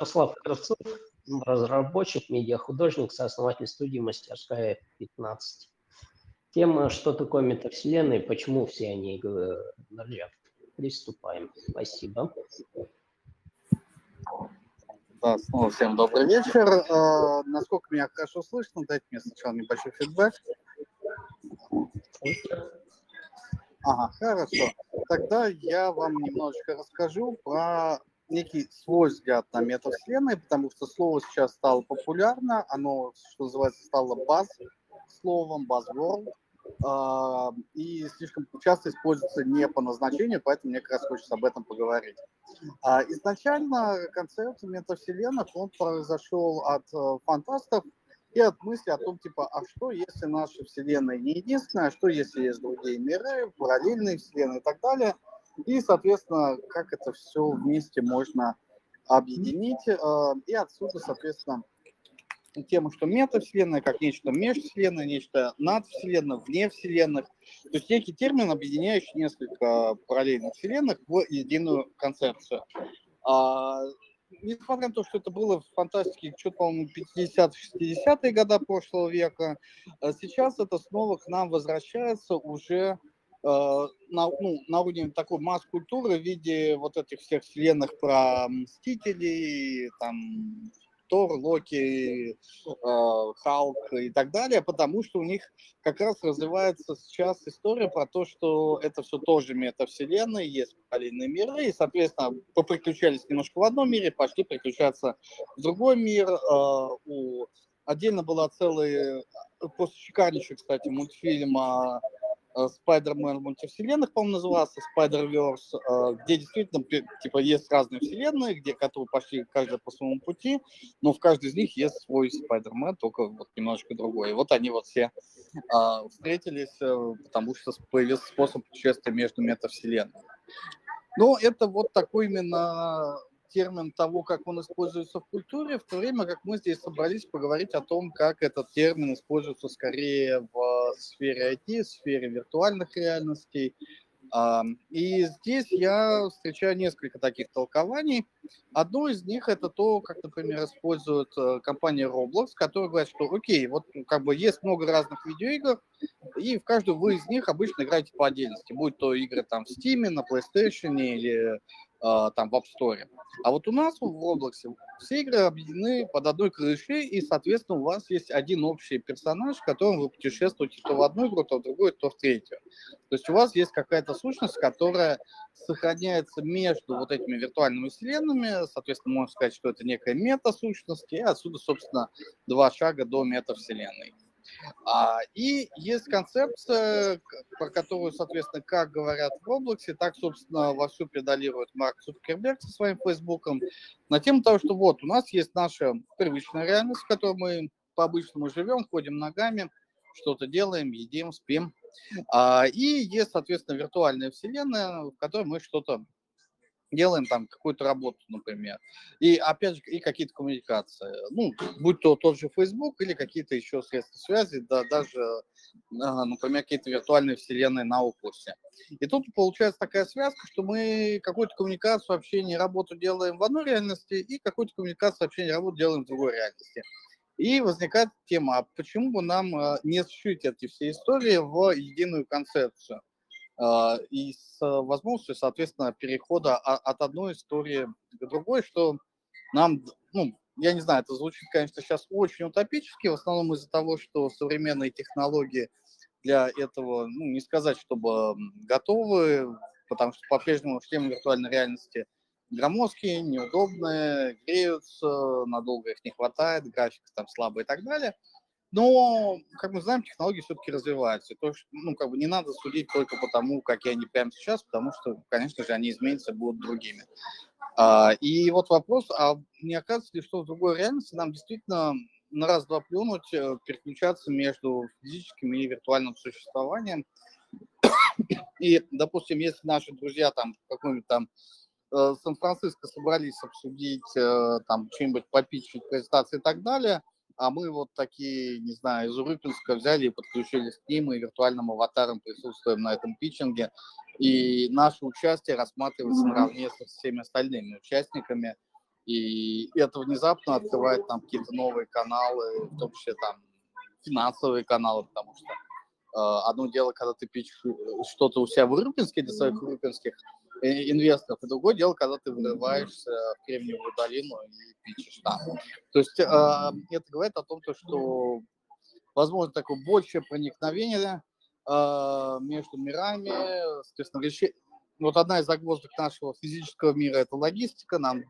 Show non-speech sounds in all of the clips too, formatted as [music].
Ярослав Кравцов, разработчик, медиахудожник, сооснователь студии «Мастерская 15». Тема «Что такое метавселенная и почему все они ржат?» Приступаем. Спасибо. Да, снова всем добрый вечер. Э, насколько меня хорошо слышно, дайте мне сначала небольшой фидбэк. Ага, хорошо. Тогда я вам немножечко расскажу про некий свой взгляд на метавселенные, потому что слово сейчас стало популярно, оно, что называется, стало баз словом, buzzword, э, и слишком часто используется не по назначению, поэтому мне как раз хочется об этом поговорить. А, изначально концепт метавселенных, он произошел от э, фантастов, и от мысли о том, типа, а что, если наша Вселенная не единственная, а что, если есть другие миры, параллельные Вселенные и так далее. И, соответственно, как это все вместе можно объединить. Э, и отсюда, соответственно, тема, что метавселенная как нечто межвселенное, нечто надвселенное, вне вселенных. То есть некий термин, объединяющий несколько параллельных вселенных в единую концепцию. А, несмотря на то, что это было в фантастике, что-то, по-моему, 50-60-е годы прошлого века, а сейчас это снова к нам возвращается уже э, на, ну, на уровне такой масс-культуры в виде вот этих всех вселенных про Мстителей, там, Тор, Локи, э, Халк и так далее, потому что у них как раз развивается сейчас история про то, что это все тоже метавселенная, есть параллельные миры, и, соответственно, поприключались немножко в одном мире, пошли приключаться в другой мир. Э, у... Отдельно была целая, после шикарнейшего, кстати, мультфильма Spider-Man мультивселенных, по-моему, назывался, Spider-Verse, э, где действительно, типа, есть разные вселенные, где, которые пошли каждый по своему пути, но в каждой из них есть свой Spider-Man, только вот немножко другой. И вот они вот все а, встретились, э, потому что появился способ путешествия между метавселенными. Ну, это вот такой именно термин того, как он используется в культуре, в то время как мы здесь собрались поговорить о том, как этот термин используется скорее в сфере IT, в сфере виртуальных реальностей. И здесь я встречаю несколько таких толкований. Одно из них это то, как, например, использует э, компания Roblox, которая говорит, что окей, вот как бы есть много разных видеоигр, и в каждую вы из них обычно играете по отдельности, будь то игры там в Steam, на PlayStation или там в App Store. А вот у нас в Roblox все игры объединены под одной крышей, и, соответственно, у вас есть один общий персонаж, в котором вы путешествуете то в одну игру, то в другую, то в третью. То есть у вас есть какая-то сущность, которая сохраняется между вот этими виртуальными вселенными, соответственно, можно сказать, что это некая мета-сущность, и отсюда, собственно, два шага до мета-вселенной. А, и есть концепция, про которую, соответственно, как говорят в Роблоксе, так, собственно, вовсю педалирует Марк Цукерберг со своим Фейсбуком, на тему того, что вот у нас есть наша привычная реальность, в которой мы по-обычному живем, ходим ногами, что-то делаем, едим, спим. А, и есть, соответственно, виртуальная вселенная, в которой мы что-то делаем там какую-то работу, например. И опять же, и какие-то коммуникации. Ну, будь то тот же Facebook или какие-то еще средства связи, да, даже, например, какие-то виртуальные вселенные на Oculus. И тут получается такая связка, что мы какую-то коммуникацию, общение, работу делаем в одной реальности и какую-то коммуникацию, общение, работу делаем в другой реальности. И возникает тема, а почему бы нам а, не сшить эти все истории в единую концепцию? А, и с возможностью, соответственно, перехода от одной истории к другой, что нам, ну, я не знаю, это звучит, конечно, сейчас очень утопически, в основном из-за того, что современные технологии для этого, ну, не сказать, чтобы готовы, потому что по-прежнему шлемы виртуальной реальности громоздкие, неудобные, греются, надолго их не хватает, график там слабый и так далее – но, как мы знаем, технологии все-таки развиваются. То, что, ну, как бы не надо судить только по тому, какие они прямо сейчас, потому что, конечно же, они изменятся, будут другими. А, и вот вопрос, а не окажется ли, что в другой реальности нам действительно на раз-два плюнуть, э, переключаться между физическим и виртуальным существованием? [coughs] И, допустим, если наши друзья там каком-нибудь там э, Сан-Франциско собрались обсудить э, там что-нибудь попичить, презентации и так далее – а мы вот такие, не знаю, из Урюпинска взяли и подключились к ним, и виртуальным аватаром присутствуем на этом питчинге, и наше участие рассматривается наравне со всеми остальными участниками, И это внезапно открывает нам какие-то новые каналы, в том числе там финансовые каналы, потому что э, одно дело, когда ты пишешь э, что-то у себя в Рыбинске для своих рыбинских э, инвесторов, и другое дело, когда ты вырываешься в Кремниевую долину и пичешь там. То есть э, это говорит о том, что возможно такое большее проникновение э, между мирами, соответственно, решение. Вот одна из загвоздок нашего физического мира – это логистика. Нам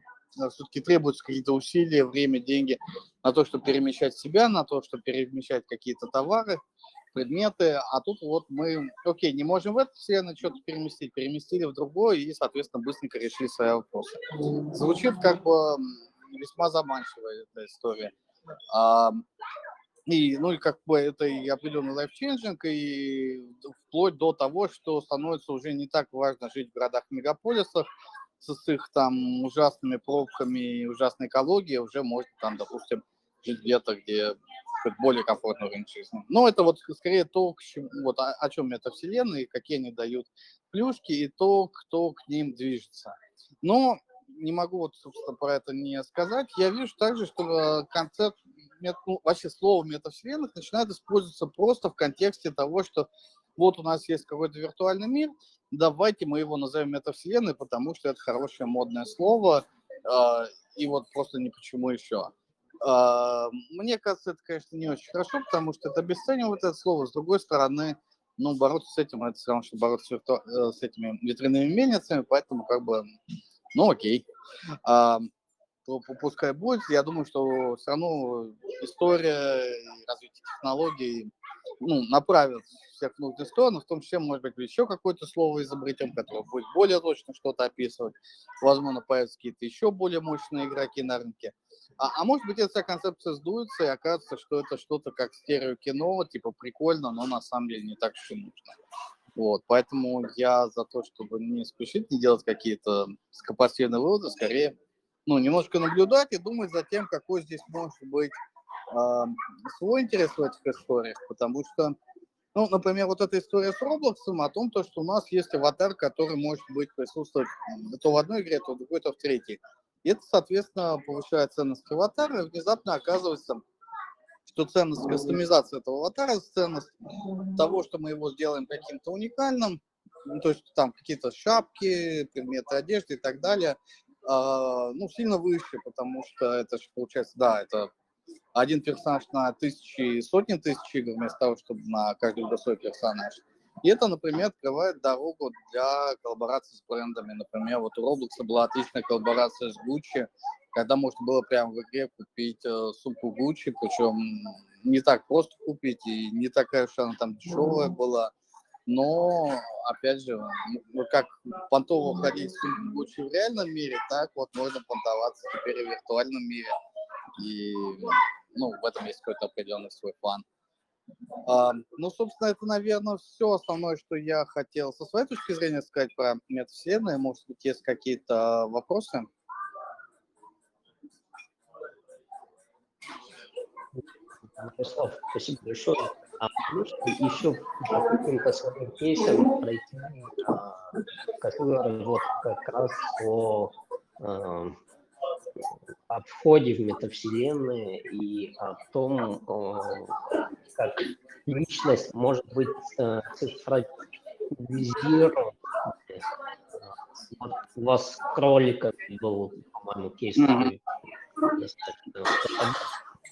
все-таки требуются какие-то усилия, время, деньги на то, чтобы перемещать себя, на то, чтобы перемещать какие-то товары, предметы. А тут вот мы, окей, не можем в эту вселенную что-то переместить, переместили в другое и, соответственно, быстренько решили свои вопросы. Звучит как бы весьма заманчивая эта история. И, ну, и как бы это и определенный лайфченджинг, и вплоть до того, что становится уже не так важно жить в городах-мегаполисах, с их там ужасными пробками и ужасной экологией, уже можно там, допустим, жить где-то, где более комфортный уровень жизни. Но это вот скорее то, к чему, вот о, о чем метавселенные, какие они дают плюшки и то, кто к ним движется. Но не могу вот, собственно, про это не сказать. Я вижу также, что концепт, ну, вообще слово метавселенных начинает использоваться просто в контексте того, что вот у нас есть какой-то виртуальный мир, давайте мы его назовем метавселенной, потому что это хорошее модное слово, э, и вот просто ни почему еще. Э, мне кажется, это, конечно, не очень хорошо, потому что это обесценивает это слово. С другой стороны, ну, бороться с этим, это все равно, что бороться. Э, с этими ветряными мельницами, поэтому как бы, ну, окей. Э, пускай будет. Я думаю, что все равно история и развитие технологий ну, направят всех в нужную сторону, в том числе, может быть, еще какое-то слово изобретем, которое будет более точно что-то описывать. Возможно, появятся какие-то еще более мощные игроки на рынке. А, а может быть, эта концепция сдуется, и окажется, что это что-то как стереокино, типа прикольно, но на самом деле не так и нужно. Вот, поэтому я за то, чтобы не спешить, не делать какие-то скопостельные выводы, скорее, ну, немножко наблюдать и думать за тем, какой здесь может быть э, свой интерес в этих историях, потому что ну, например, вот эта история с Roblox о том, то, что у нас есть аватар, который может быть присутствовать то в одной игре, то в другой, то в третьей. И это, соответственно, повышает ценность аватара, и внезапно оказывается, что ценность кастомизации этого аватара, ценность того, что мы его сделаем каким-то уникальным, ну, то есть там какие-то шапки, предметы одежды и так далее, э, ну, сильно выше, потому что это же получается, да, это один персонаж на тысячи, сотни тысяч игр, вместо того, чтобы на каждый игру свой персонаж. И это, например, открывает дорогу для коллаборации с брендами. Например, вот у Roblox была отличная коллаборация с Gucci, когда можно было прямо в игре купить э, сумку Gucci, причем не так просто купить, и не такая уж она там дешевая была. Но, опять же, ну, как понтово ходить в сумку Gucci в реальном мире, так вот можно понтоваться теперь и в виртуальном мире. И ну, в этом есть какой-то определенный свой план. А, ну, собственно, это, наверное, все основное, что я хотел со своей точки зрения сказать про метавселенные. Может быть, есть какие-то вопросы? Ярослав, спасибо большое. А можно еще каким-то своим кейсам пройти, а, который вот как раз а, о входе в метавселенные и о том, как личность может быть э, цифровизирована. Вот у вас кролика был, по-моему, кейс. Mm-hmm.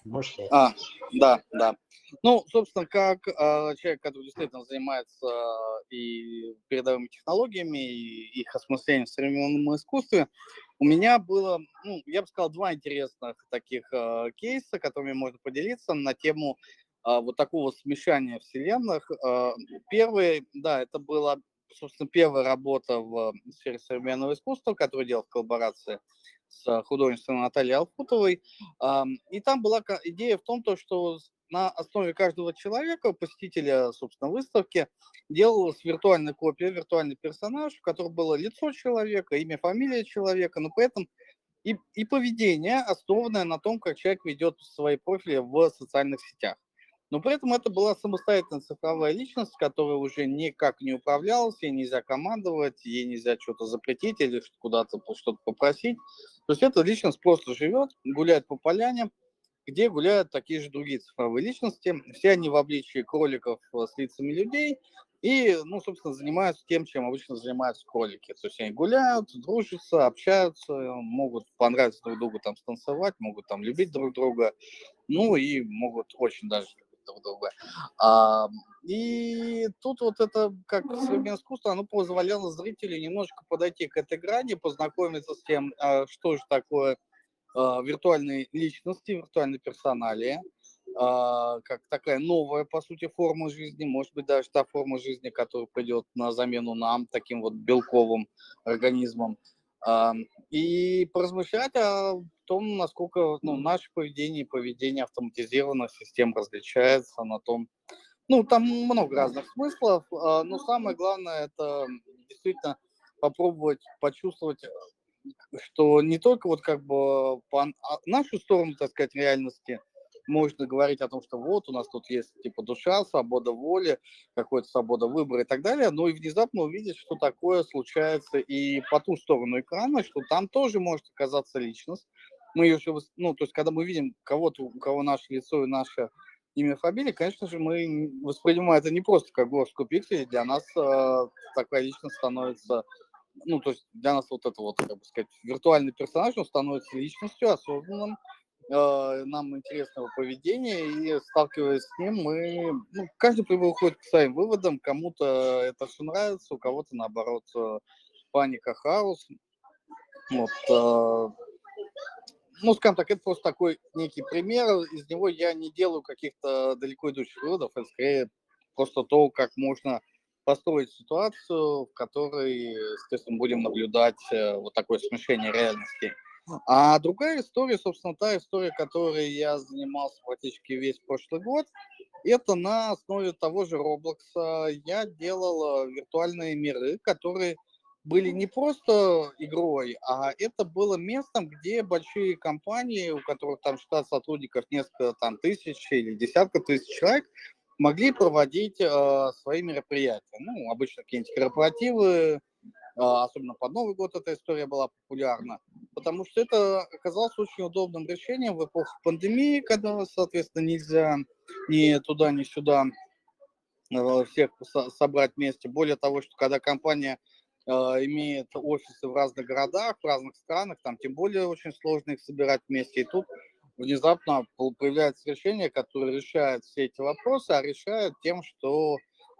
Можете? А, да, да. Ну, собственно, как э, человек, который действительно занимается э, и передовыми технологиями, и их осмыслением в современном искусстве, у меня было, ну, я бы сказал, два интересных таких э, кейса, которыми можно поделиться на тему э, вот такого смешания вселенных. Э, первый, да, это была, собственно, первая работа в сфере современного искусства, которую делал в коллаборации с художницей Натальей Алфутовой. Э, и там была идея в том, то, что на основе каждого человека, посетителя, собственно, выставки, делалась виртуальная копия, виртуальный персонаж, в котором было лицо человека, имя, фамилия человека, но при этом и, и поведение, основанное на том, как человек ведет свои профили в социальных сетях. но при этом это была самостоятельная цифровая личность, которая уже никак не управлялась, ей нельзя командовать, ей нельзя что-то запретить или куда-то что-то попросить. То есть эта личность просто живет, гуляет по поляне, где гуляют такие же другие цифровые личности. Все они в обличии кроликов с лицами людей и, ну, собственно, занимаются тем, чем обычно занимаются кролики. То есть они гуляют, дружатся, общаются, могут понравиться друг другу, там, станцевать, могут там любить друг друга, ну и могут очень даже друг друга. А, и тут вот это, как современное искусство, оно позволяло зрителю немножко подойти к этой грани, познакомиться с тем, а, что же такое а, виртуальные личности, виртуальные персоналии, а, как такая новая, по сути, форма жизни, может быть, даже та форма жизни, которая придет на замену нам, таким вот белковым организмом. И поразмышлять о том, насколько ну, наше поведение и поведение автоматизированных систем различается, на том, ну, там много разных смыслов, а, но самое главное это действительно попробовать почувствовать, что не только вот как бы по а, нашу сторону, так сказать, реальности – можно говорить о том, что вот у нас тут есть типа душа, свобода воли, какая-то свобода выбора и так далее, но и внезапно увидеть, что такое случается и по ту сторону экрана, что там тоже может оказаться личность. Мы ее ну, то есть, когда мы видим кого-то, у кого наше лицо и наше имя, фамилия, конечно же, мы воспринимаем это не просто как горстку пикселей, для нас э, такая личность становится ну, то есть для нас вот это вот, как бы сказать, виртуальный персонаж, он становится личностью осознанным, Э, нам интересного поведения, и сталкиваясь с ним, мы, ну, каждый приходит к своим выводам, кому-то это все нравится, у кого-то, наоборот, э, паника, хаос. Вот, э, ну, скажем так, это просто такой некий пример, из него я не делаю каких-то далеко идущих выводов, это скорее просто то, как можно построить ситуацию, в которой, естественно, будем наблюдать вот такое смешение реальностей. А другая история, собственно, та история, которой я занимался практически весь прошлый год, это на основе того же Roblox. Я делал э, виртуальные миры, которые были не просто игрой, а это было местом, где большие компании, у которых там штат сотрудников несколько там тысяч или десятка тысяч человек, могли проводить э, свои мероприятия. Ну, обычно какие-нибудь корпоративы, а, особенно под Новый год эта история была популярна, потому что это оказалось очень удобным решением в эпоху пандемии, когда, соответственно, нельзя ни туда, ни сюда э, всех собрать вместе. Более того, что когда компания имеет офисы в разных городах, в разных странах, там тем более очень сложно их собирать вместе. И тут внезапно появляется решение, которое решает все эти вопросы, а решает тем, что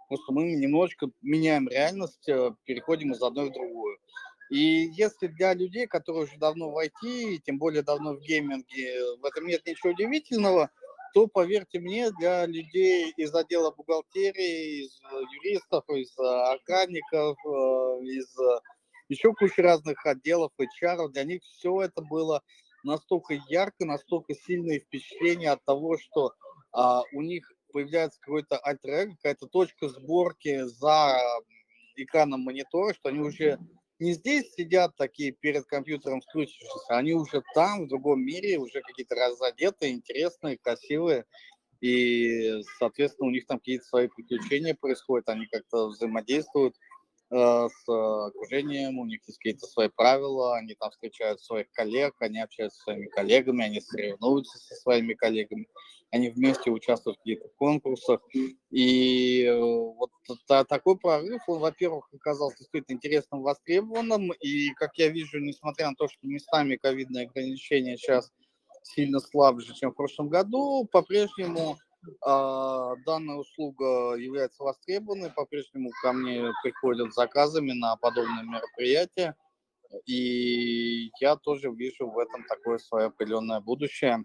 Просто мы немножечко меняем реальность, э, переходим из одной в другую. И если для людей, которые уже давно в IT, тем более давно в гейминге, в этом нет ничего удивительного, то, поверьте мне, для людей из отдела бухгалтерии, из э, юристов, из э, охранников, из еще кучи разных отделов HR, для них все это было настолько ярко, настолько сильное впечатление от того, что а, у них появляется какой-то альтер какая-то точка сборки за экраном монитора, что они уже не здесь сидят такие перед компьютером скрючившись, они уже там, в другом мире, уже какие-то разодетые, интересные, красивые. И, соответственно, у них там какие-то свои приключения происходят, они как-то взаимодействуют с окружением, у них есть какие-то свои правила, они там встречают своих коллег, они общаются со своими коллегами, они соревнуются со своими коллегами, они вместе участвуют в каких-то конкурсах. И э, вот такой прорыв, он, во-первых, оказался действительно интересным, востребованным, и, как я вижу, несмотря на то, что местами ковидные ограничения сейчас сильно слабже, чем в прошлом году, по-прежнему данная услуга является востребованной, по-прежнему ко мне приходят заказами на подобные мероприятия, и я тоже вижу в этом такое свое определенное будущее.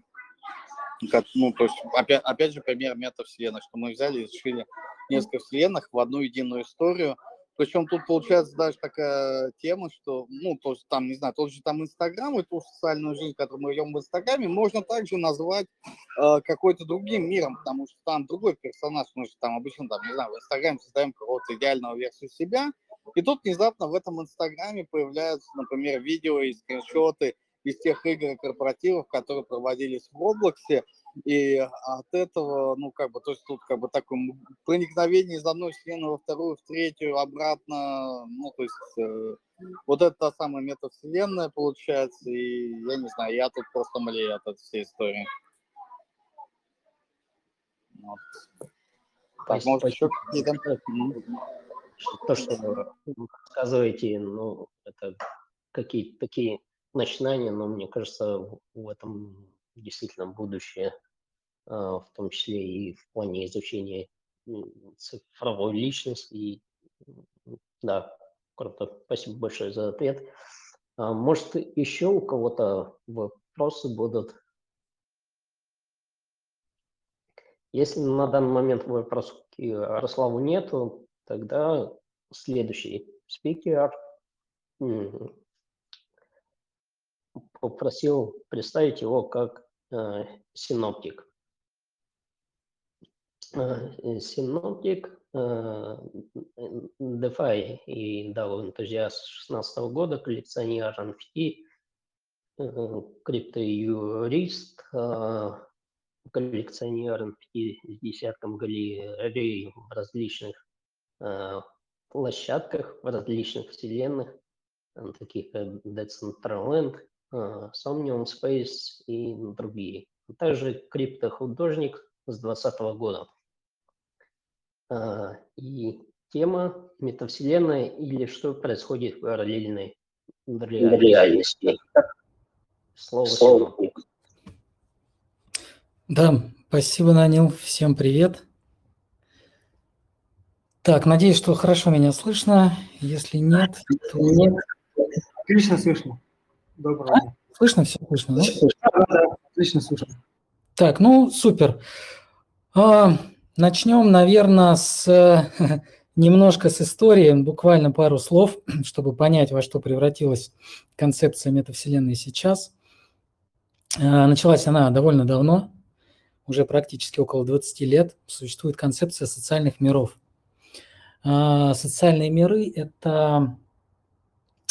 Как, ну, то есть, опять, опять же, пример метавселенной, что мы взяли и решили несколько вселенных в одну единую историю – причем тут получается даже такая тема, что, ну, то есть там, не знаю, тот же там Инстаграм и ту социальную жизнь, которую мы ведем в Инстаграме, можно также назвать э, какой-то другим миром, потому что там другой персонаж, мы же там обычно, там, не знаю, в Инстаграме создаем какого-то идеального версию себя, и тут внезапно в этом Инстаграме появляются, например, видео и скриншоты из тех игр и корпоративов, которые проводились в Роблоксе. И от этого, ну, как бы, то есть тут как бы такое проникновение из одной вселенной во вторую, в третью, обратно, ну, то есть э, вот это та самая метавселенная получается, и я не знаю, я тут просто млею от этой всей истории. Вот. Так, может, еще какие-то... То, что вы рассказываете, ну, это какие-то такие начинания, но мне кажется, в этом действительно будущее, в том числе и в плане изучения цифровой личности. Да, круто. Спасибо большое за ответ. А, может, еще у кого-то вопросы будут? Если на данный момент вопросов к Ярославу нету, тогда следующий спикер попросил представить его как э, синоптик. Э, синоптик, э, DeFi и DAO энтузиаст 2016 года, коллекционер NFT, э, криптоюрист, э, коллекционер NFT с десятком галерей в различных э, площадках, в различных вселенных, таких как Decentraland, Somnium Space и другие. Также криптохудожник с 2020 года. А, и тема метавселенная или что происходит в параллельной реальности. Слово, Слово. Да, спасибо, Нанил. Всем привет. Так, надеюсь, что хорошо меня слышно. Если нет, то... Нет. Отлично слышно. Доброго дня. Слышно все? Слышно, да? Да, да, отлично слышно. Так, ну, супер. А, начнем, наверное, с [laughs] немножко с истории, буквально пару слов, [clears throat] чтобы понять, во что превратилась концепция метавселенной сейчас. А, началась она довольно давно, уже практически около 20 лет. Существует концепция социальных миров. А, социальные миры – это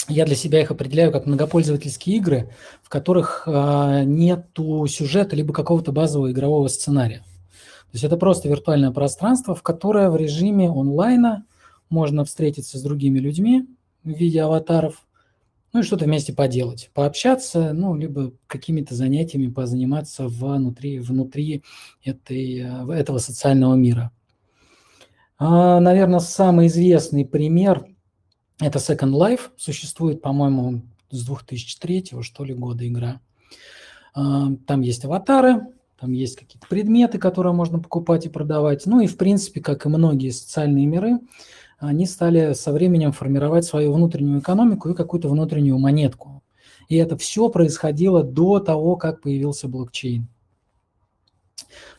я для себя их определяю как многопользовательские игры, в которых э, нету сюжета либо какого-то базового игрового сценария. То есть это просто виртуальное пространство, в которое в режиме онлайна можно встретиться с другими людьми в виде аватаров, ну и что-то вместе поделать, пообщаться, ну, либо какими-то занятиями позаниматься внутри, внутри этой, этого социального мира. А, наверное, самый известный пример – это Second Life, существует, по-моему, с 2003 что ли года игра. А, там есть аватары, там есть какие-то предметы, которые можно покупать и продавать. Ну и, в принципе, как и многие социальные миры, они стали со временем формировать свою внутреннюю экономику и какую-то внутреннюю монетку. И это все происходило до того, как появился блокчейн.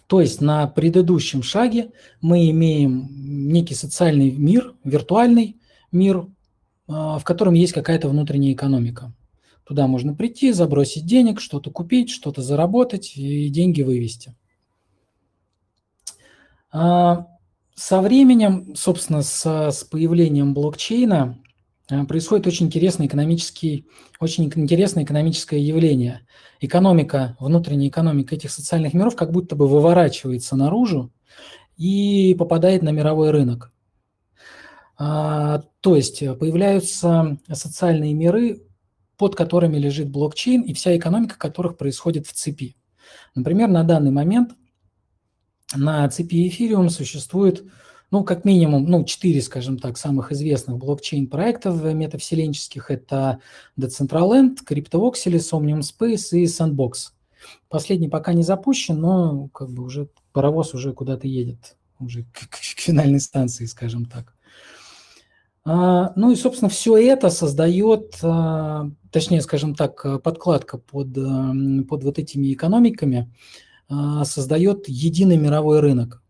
То есть на предыдущем шаге мы имеем некий социальный мир, виртуальный мир, а, в котором есть какая-то внутренняя экономика. Туда можно прийти, забросить денег, что-то купить, что-то заработать и деньги вывести. А, со временем, собственно, с, с появлением блокчейна а, происходит очень интересное, экономический, очень интересное экономическое явление. Экономика, внутренняя экономика этих социальных миров как будто бы выворачивается наружу и попадает на мировой рынок. А, то есть э, появляются социальные миры, под которыми лежит блокчейн и вся экономика которых происходит в цепи. Например, на данный момент на цепи эфириум существует, ну, как минимум, ну, четыре, скажем так, самых известных блокчейн-проектов метавселенческих. Это Decentraland, CryptoVoxelis, Omnium Space и Sandbox. Последний пока не запущен, но как бы уже паровоз уже куда-то едет, уже к, к финальной станции, скажем так. А, ну и, собственно, все это создает, а, точнее, скажем так, подкладка под, эм, под вот этими экономиками, а, создает единый мировой рынок.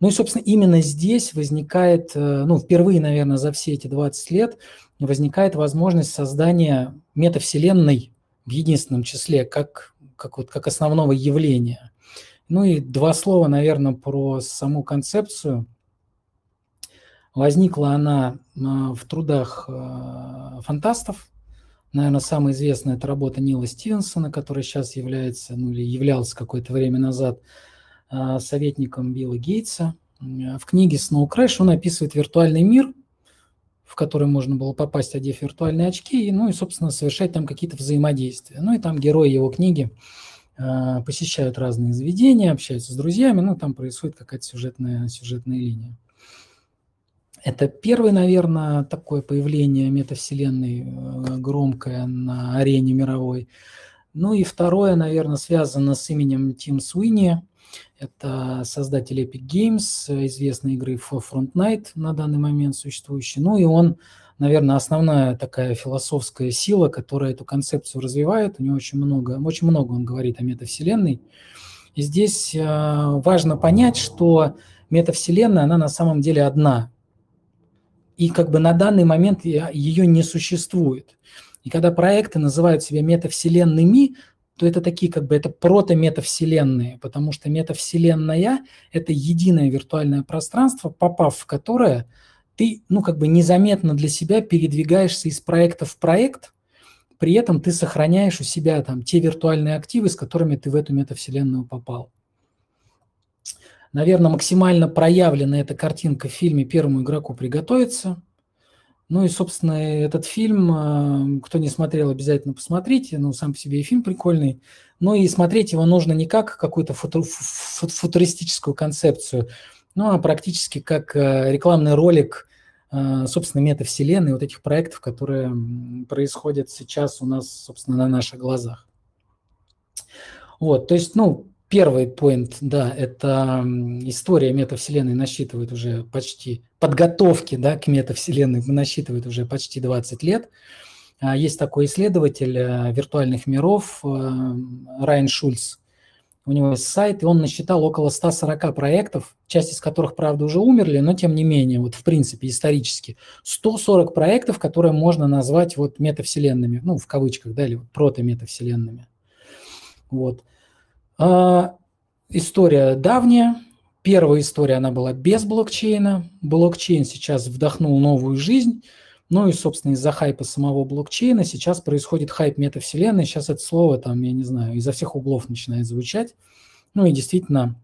Ну и, собственно, именно здесь возникает, э, ну, впервые, наверное, за все эти 20 лет возникает возможность создания метавселенной в единственном числе, как, как, вот, как основного явления. Ну и два слова, наверное, про саму концепцию – Возникла она а, в трудах а, фантастов, Наверное, самая известная это работа Нила Стивенсона, который сейчас является, ну или являлся какое-то время назад а, советником Билла Гейтса. В книге Snow Crash он описывает виртуальный мир, в который можно было попасть, одев виртуальные очки, и, ну и, собственно, совершать там какие-то взаимодействия. Ну и там герои его книги посещают разные заведения, общаются с друзьями, ну там происходит какая-то сюжетная, сюжетная линия. Это первое, наверное, такое появление метавселенной э, громкое на арене мировой. Ну и второе, наверное, связано с именем Тим Суини. Это создатель Epic Games, известной игры Forefront Night на данный момент существующий. Ну и он, наверное, основная такая философская сила, которая эту концепцию развивает. У него очень много, очень много он говорит о метавселенной. И здесь э, важно понять, что метавселенная, она на самом деле одна и как бы на данный момент ее не существует. И когда проекты называют себя метавселенными, то это такие как бы это прото-метавселенные, потому что метавселенная – это единое виртуальное пространство, попав в которое ты, ну, как бы незаметно для себя передвигаешься из проекта в проект, при этом ты сохраняешь у себя там те виртуальные активы, с которыми ты в эту метавселенную попал. Наверное, максимально проявлена эта картинка в фильме «Первому игроку приготовиться». Ну и, собственно, этот фильм, э, кто не смотрел, обязательно посмотрите. Ну, сам по себе и фильм прикольный. Но и смотреть его нужно не как какую-то футу футуристическую концепцию, ну, а практически как э, рекламный ролик, э, собственно, метавселенной, вот этих проектов, которые происходят сейчас у нас, собственно, на наших глазах. Вот, то есть, ну, Первый поинт, да, это история метавселенной насчитывает уже почти, подготовки да, к метавселенной насчитывает уже почти 20 лет. А, есть такой исследователь э, виртуальных миров э, Райан Шульц. У него есть сайт, и он насчитал около 140 проектов, часть из которых, правда, уже умерли, но тем не менее, вот в принципе, исторически, 140 проектов, которые можно назвать вот метавселенными, ну, в кавычках, да, или вот прото-метавселенными. Вот. А, история давняя. Первая история, она была без блокчейна. Блокчейн сейчас вдохнул новую жизнь. Ну и, собственно, из-за хайпа самого блокчейна сейчас происходит хайп метавселенной. Сейчас это слово там, я не знаю, изо всех углов начинает звучать. Ну и действительно,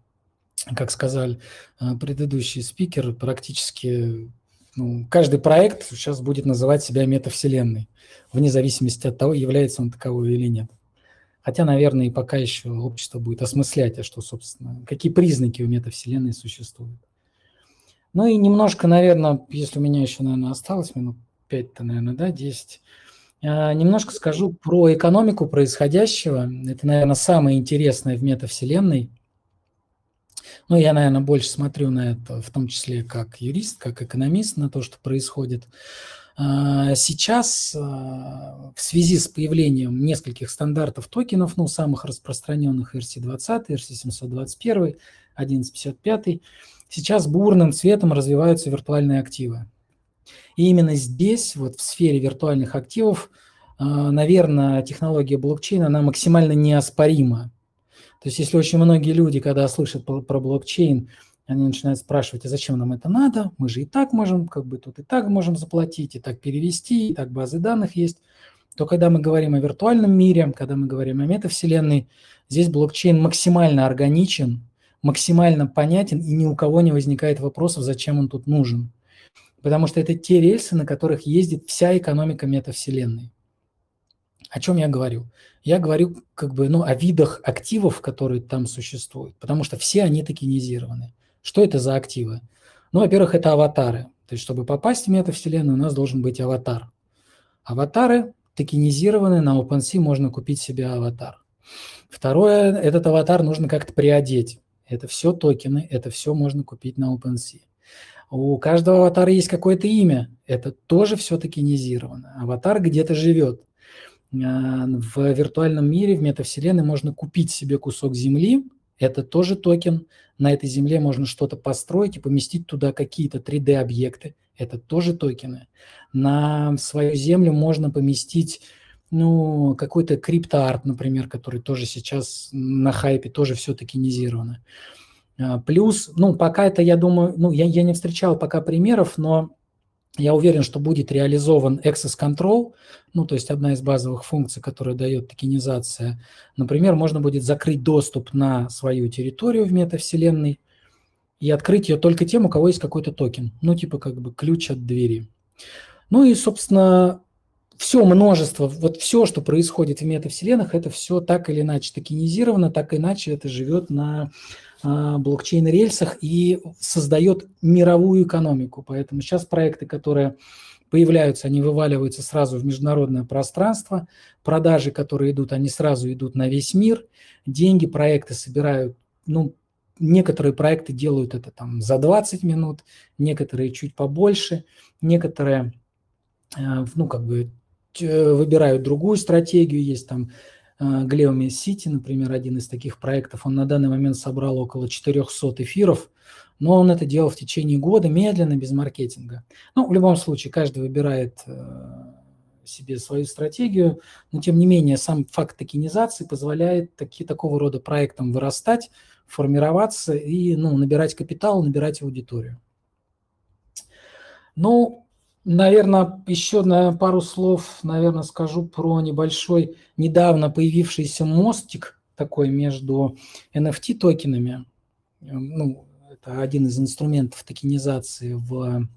как сказали а, предыдущий спикер, практически ну, каждый проект сейчас будет называть себя метавселенной, вне зависимости от того, является он таковой или нет. Хотя, наверное, и пока еще общество будет осмыслять, а что, собственно, какие признаки у метавселенной существуют. Ну и немножко, наверное, если у меня еще, наверное, осталось минут 5-то, наверное, да, 10, а, немножко скажу про экономику происходящего. Это, наверное, самое интересное в метавселенной. Ну, я, наверное, больше смотрю на это, в том числе как юрист, как экономист, на то, что происходит. А, сейчас а, в связи с появлением нескольких стандартов токенов, ну, самых распространенных ERC-20, ERC-721, 1155, сейчас бурным цветом развиваются виртуальные активы. И именно здесь, вот в сфере виртуальных активов, а, наверное, технология блокчейна, она максимально неоспорима. То есть если очень многие люди, когда слышат про блокчейн, они начинают спрашивать, а зачем нам это надо? Мы же и так можем, как бы тут и так можем заплатить, и так перевести, и так базы данных есть. То когда мы говорим о виртуальном мире, когда мы говорим о метавселенной, здесь блокчейн максимально органичен, максимально понятен, и ни у кого не возникает вопросов, зачем он тут нужен. Потому что это те рельсы, на которых ездит вся экономика метавселенной. О чем я говорю? Я говорю как бы ну, о видах активов, которые там существуют, потому что все они токенизированы. Что это за активы? Ну, во-первых, это аватары. То есть, чтобы попасть в метавселенную, у нас должен быть аватар. Аватары токенизированы, на OpenSea можно купить себе аватар. Второе, этот аватар нужно как-то приодеть. Это все токены, это все можно купить на OpenSea. У каждого аватара есть какое-то имя, это тоже все токенизировано. Аватар где-то живет. А, в виртуальном мире, в метавселенной можно купить себе кусок земли, это тоже токен. На этой земле можно что-то построить и поместить туда какие-то 3D-объекты. Это тоже токены. На свою землю можно поместить ну, какой-то криптоарт, например, который тоже сейчас на хайпе, тоже все токенизировано. А, плюс, ну, пока это, я думаю, ну, я, я не встречал пока примеров, но я уверен, что будет реализован Access Control, ну, то есть одна из базовых функций, которая дает токенизация. Например, можно будет закрыть доступ на свою территорию в метавселенной и открыть ее только тем, у кого есть какой-то токен, ну, типа как бы ключ от двери. Ну и, собственно, все множество, вот все, что происходит в метавселенных, это все так или иначе токенизировано, так или иначе это живет на блокчейн-рельсах и создает мировую экономику. Поэтому сейчас проекты, которые появляются, они вываливаются сразу в международное пространство, продажи, которые идут, они сразу идут на весь мир, деньги проекты собирают, ну, некоторые проекты делают это там за 20 минут, некоторые чуть побольше, некоторые, э, ну, как бы выбирают другую стратегию, есть там Глеоми Сити, например, один из таких проектов, он на данный момент собрал около 400 эфиров, но он это делал в течение года, медленно, без маркетинга. Ну, в любом случае, каждый выбирает э, себе свою стратегию, но тем не менее сам факт токенизации позволяет таки, такого рода проектам вырастать, формироваться и ну, набирать капитал, набирать аудиторию. Ну, Наверное, еще на пару слов, наверное, скажу про небольшой недавно появившийся мостик такой между NFT токенами. Ну, это один из инструментов токенизации в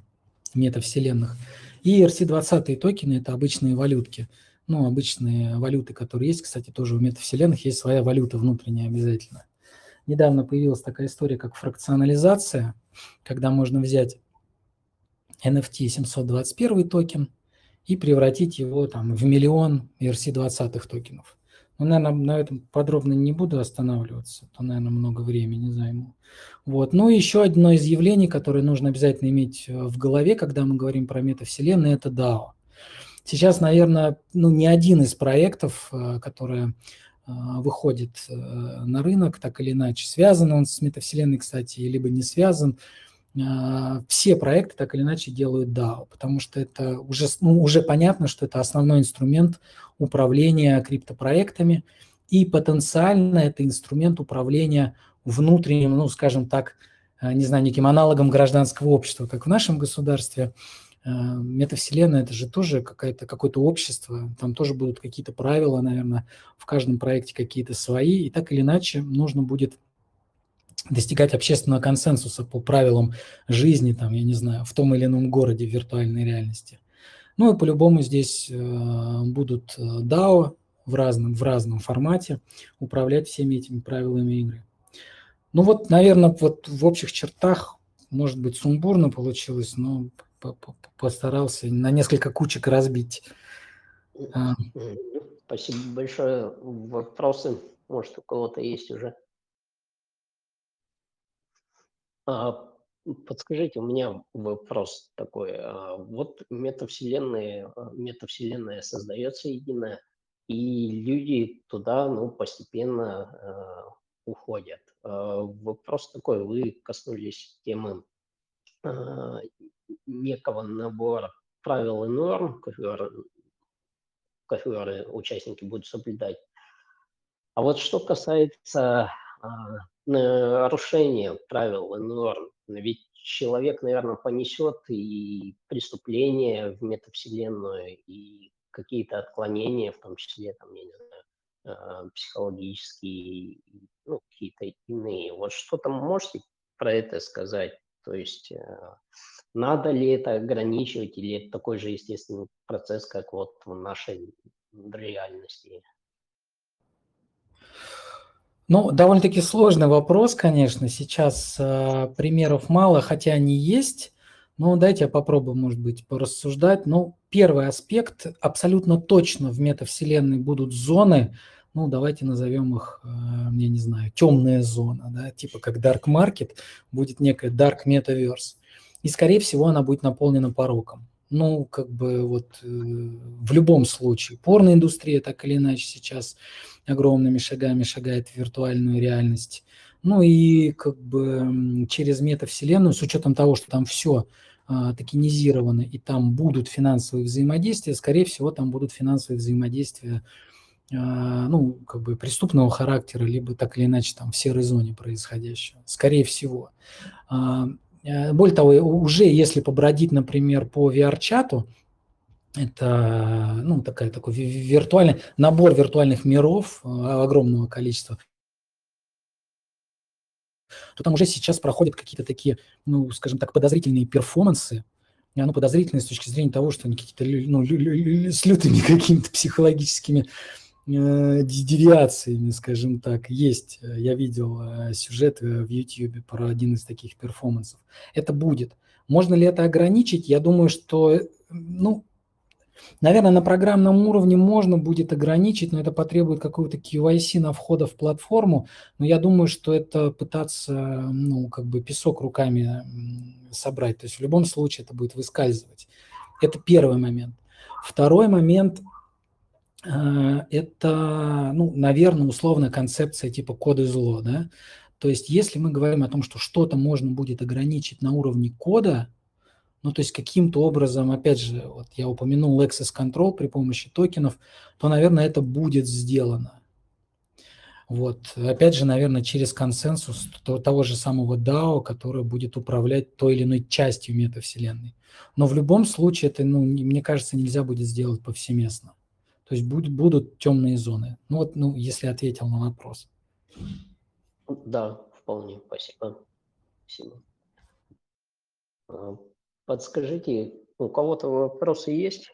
метавселенных. И RC20 токены – это обычные валютки. Ну, обычные валюты, которые есть. Кстати, тоже в метавселенных есть своя валюта внутренняя обязательно. Недавно появилась такая история, как фракционализация, когда можно взять NFT 721 токен и превратить его там, в миллион ERC-20 токенов. Ну, наверное, на этом подробно не буду останавливаться, то, наверное, много времени займу. Вот. Ну, еще одно из явлений, которое нужно обязательно иметь э, в голове, когда мы говорим про метавселенные, это DAO. Сейчас, наверное, ну, ни один из проектов, э, которые э, выходит на рынок, так или иначе, связан он с метавселенной, кстати, либо не связан, все проекты так или иначе делают DAO, потому что это уже, ну, уже понятно, что это основной инструмент управления криптопроектами, и потенциально это инструмент управления внутренним, ну, скажем так, а, не знаю, неким аналогом гражданского общества, как в нашем государстве. А, метавселенная – это же тоже какое-то какое общество, там тоже будут какие-то правила, наверное, в каждом проекте какие-то свои, и так или иначе нужно будет достигать общественного консенсуса по правилам жизни, там, я не знаю, в том или ином городе в виртуальной реальности. Ну и по-любому здесь э, будут э, DAO в разном, в разном формате управлять всеми этими правилами игры. Ну вот, наверное, вот в общих чертах, может быть, сумбурно получилось, но постарался на несколько кучек разбить. Спасибо большое. Вопросы, может, у кого-то есть уже? А, подскажите, у меня вопрос такой. А, вот метавселенная, а, метавселенная создается единая, и люди туда, ну, постепенно уходят. Вопрос такой, вы коснулись темы некого набора правил и норм, которые, которые участники будут соблюдать. А вот что касается нарушение правил и норм. Ведь человек, наверное, понесет и преступления в метавселенную, и какие-то отклонения, в том числе, там, я не знаю, а, психологические, ну, какие-то иные. Вот что-то можете про это сказать? То есть а, надо ли это ограничивать, или это такой же естественный процесс, как вот в нашей реальности? Ну, довольно-таки сложный вопрос, конечно. Сейчас э, примеров мало, хотя они есть. Ну, дайте я попробую, может быть, порассуждать. Ну, первый аспект. Абсолютно точно в метавселенной будут зоны, ну, давайте назовем их, э, я не знаю, темная зона, да, типа как Dark Market, будет некая Dark Metaverse. И, скорее всего, она будет наполнена пороком ну, как бы вот э, в любом случае. Порноиндустрия так или иначе сейчас огромными шагами шагает в виртуальную реальность. Ну и как бы через метавселенную, с учетом того, что там все а, токенизировано и там будут финансовые взаимодействия, скорее всего, там будут финансовые взаимодействия а, ну, как бы преступного характера, либо так или иначе там в серой зоне происходящего. Скорее всего. А, более того, уже если побродить, например, по VR-чату, это ну, такая, такой виртуальный набор виртуальных миров огромного количества, то там уже сейчас проходят какие-то такие, ну, скажем так, подозрительные перформансы, ну, подозрительные с точки зрения того, что они какие-то ну, с лютыми [laughs] какими-то психологическими э, девиациями, скажем так, есть. Я видел э, сюжет в YouTube про один из таких перформансов. Это будет. Можно ли это ограничить? Я думаю, что, ну, Наверное, на программном уровне можно будет ограничить, но это потребует какого-то KYC на входа в платформу. Но я думаю, что это пытаться, ну, как бы песок руками собрать. То есть в любом случае это будет выскальзывать. Это первый момент. Второй момент э, это, ну, наверное, условно концепция типа кода зло, да. То есть если мы говорим о том, что что-то можно будет ограничить на уровне кода, ну, то есть каким-то образом, опять же, вот я упомянул Access Control при помощи токенов, то, наверное, это будет сделано. Вот. Опять же, наверное, через консенсус того же самого DAO, который будет управлять той или иной частью метавселенной. Но в любом случае это, ну, мне кажется, нельзя будет сделать повсеместно. То есть будут, будут темные зоны. Ну вот, ну, если ответил на вопрос. Да, вполне. Спасибо. Спасибо. А, Подскажите, у кого-то вопросы есть?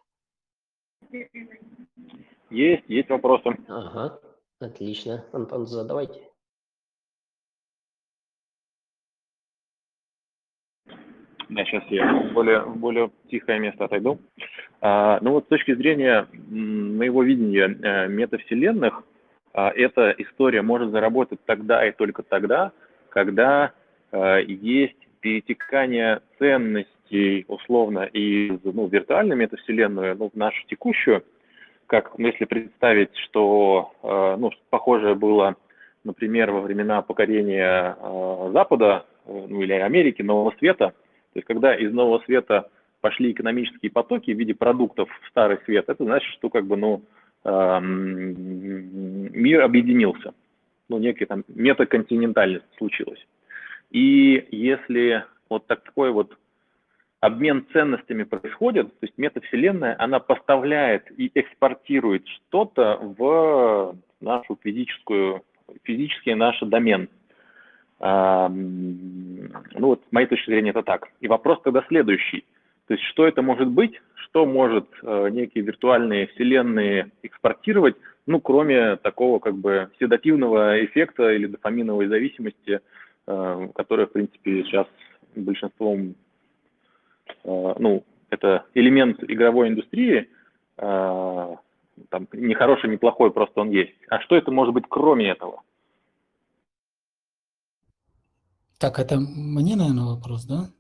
Есть, есть вопросы. Ага, отлично. Антон, задавайте. Да, сейчас я в более, более тихое место отойду. А, ну вот с точки зрения моего видения э, метавселенных, а, эта история может заработать тогда и только тогда, когда а, есть перетекание ценностей условно из ну, виртуальной метавселенную ну, в нашу текущую, как если представить, что э, ну, похожее было, например, во времена покорения э, Запада ну, или Америки, Нового Света, то есть когда из Нового Света пошли экономические потоки в виде продуктов в Старый Свет, это значит, что как бы, ну, э, мир объединился, ну, некая там метаконтинентальность случилась. И если вот такой вот обмен ценностями происходит, то есть метавселенная, она поставляет и экспортирует что-то в нашу физическую, физический наш домен. Ну вот, с моей точки зрения, это так. И вопрос тогда следующий. То есть, что это может быть, что может э, некие виртуальные вселенные экспортировать, ну, кроме такого как бы седативного эффекта или дофаминовой зависимости, э, которая, в принципе, сейчас большинством Э, ну, это элемент игровой индустрии, э, там, не хороший, не плохой, просто он есть. А что это может быть кроме этого? Так, это мне, наверное, вопрос, да?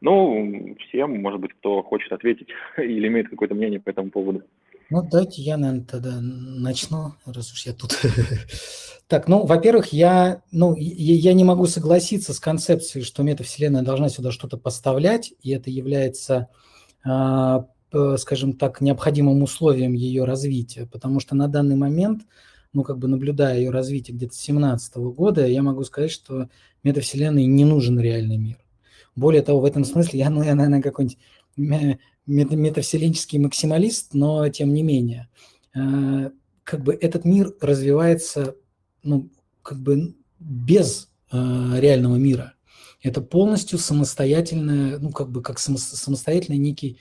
Ну, всем, может быть, кто хочет ответить [laughs] или имеет какое-то мнение по этому поводу. Ну, давайте я, наверное, тогда начну, раз уж я тут. [laughs] Так, ну, во-первых, я, ну, я не могу согласиться с концепцией, что метавселенная должна сюда что-то поставлять, и это является, а, скажем так, необходимым условием ее развития, потому что на данный момент, ну, как бы наблюдая ее развитие где-то с 2017 года, я могу сказать, что метавселенной не нужен реальный мир. Более того, в этом смысле я, ну, я наверное, какой-нибудь метавселенческий максималист, но тем не менее, а, как бы этот мир развивается ну, как бы без э, реального мира. Это полностью самостоятельное, ну, как бы как само, самостоятельный некий,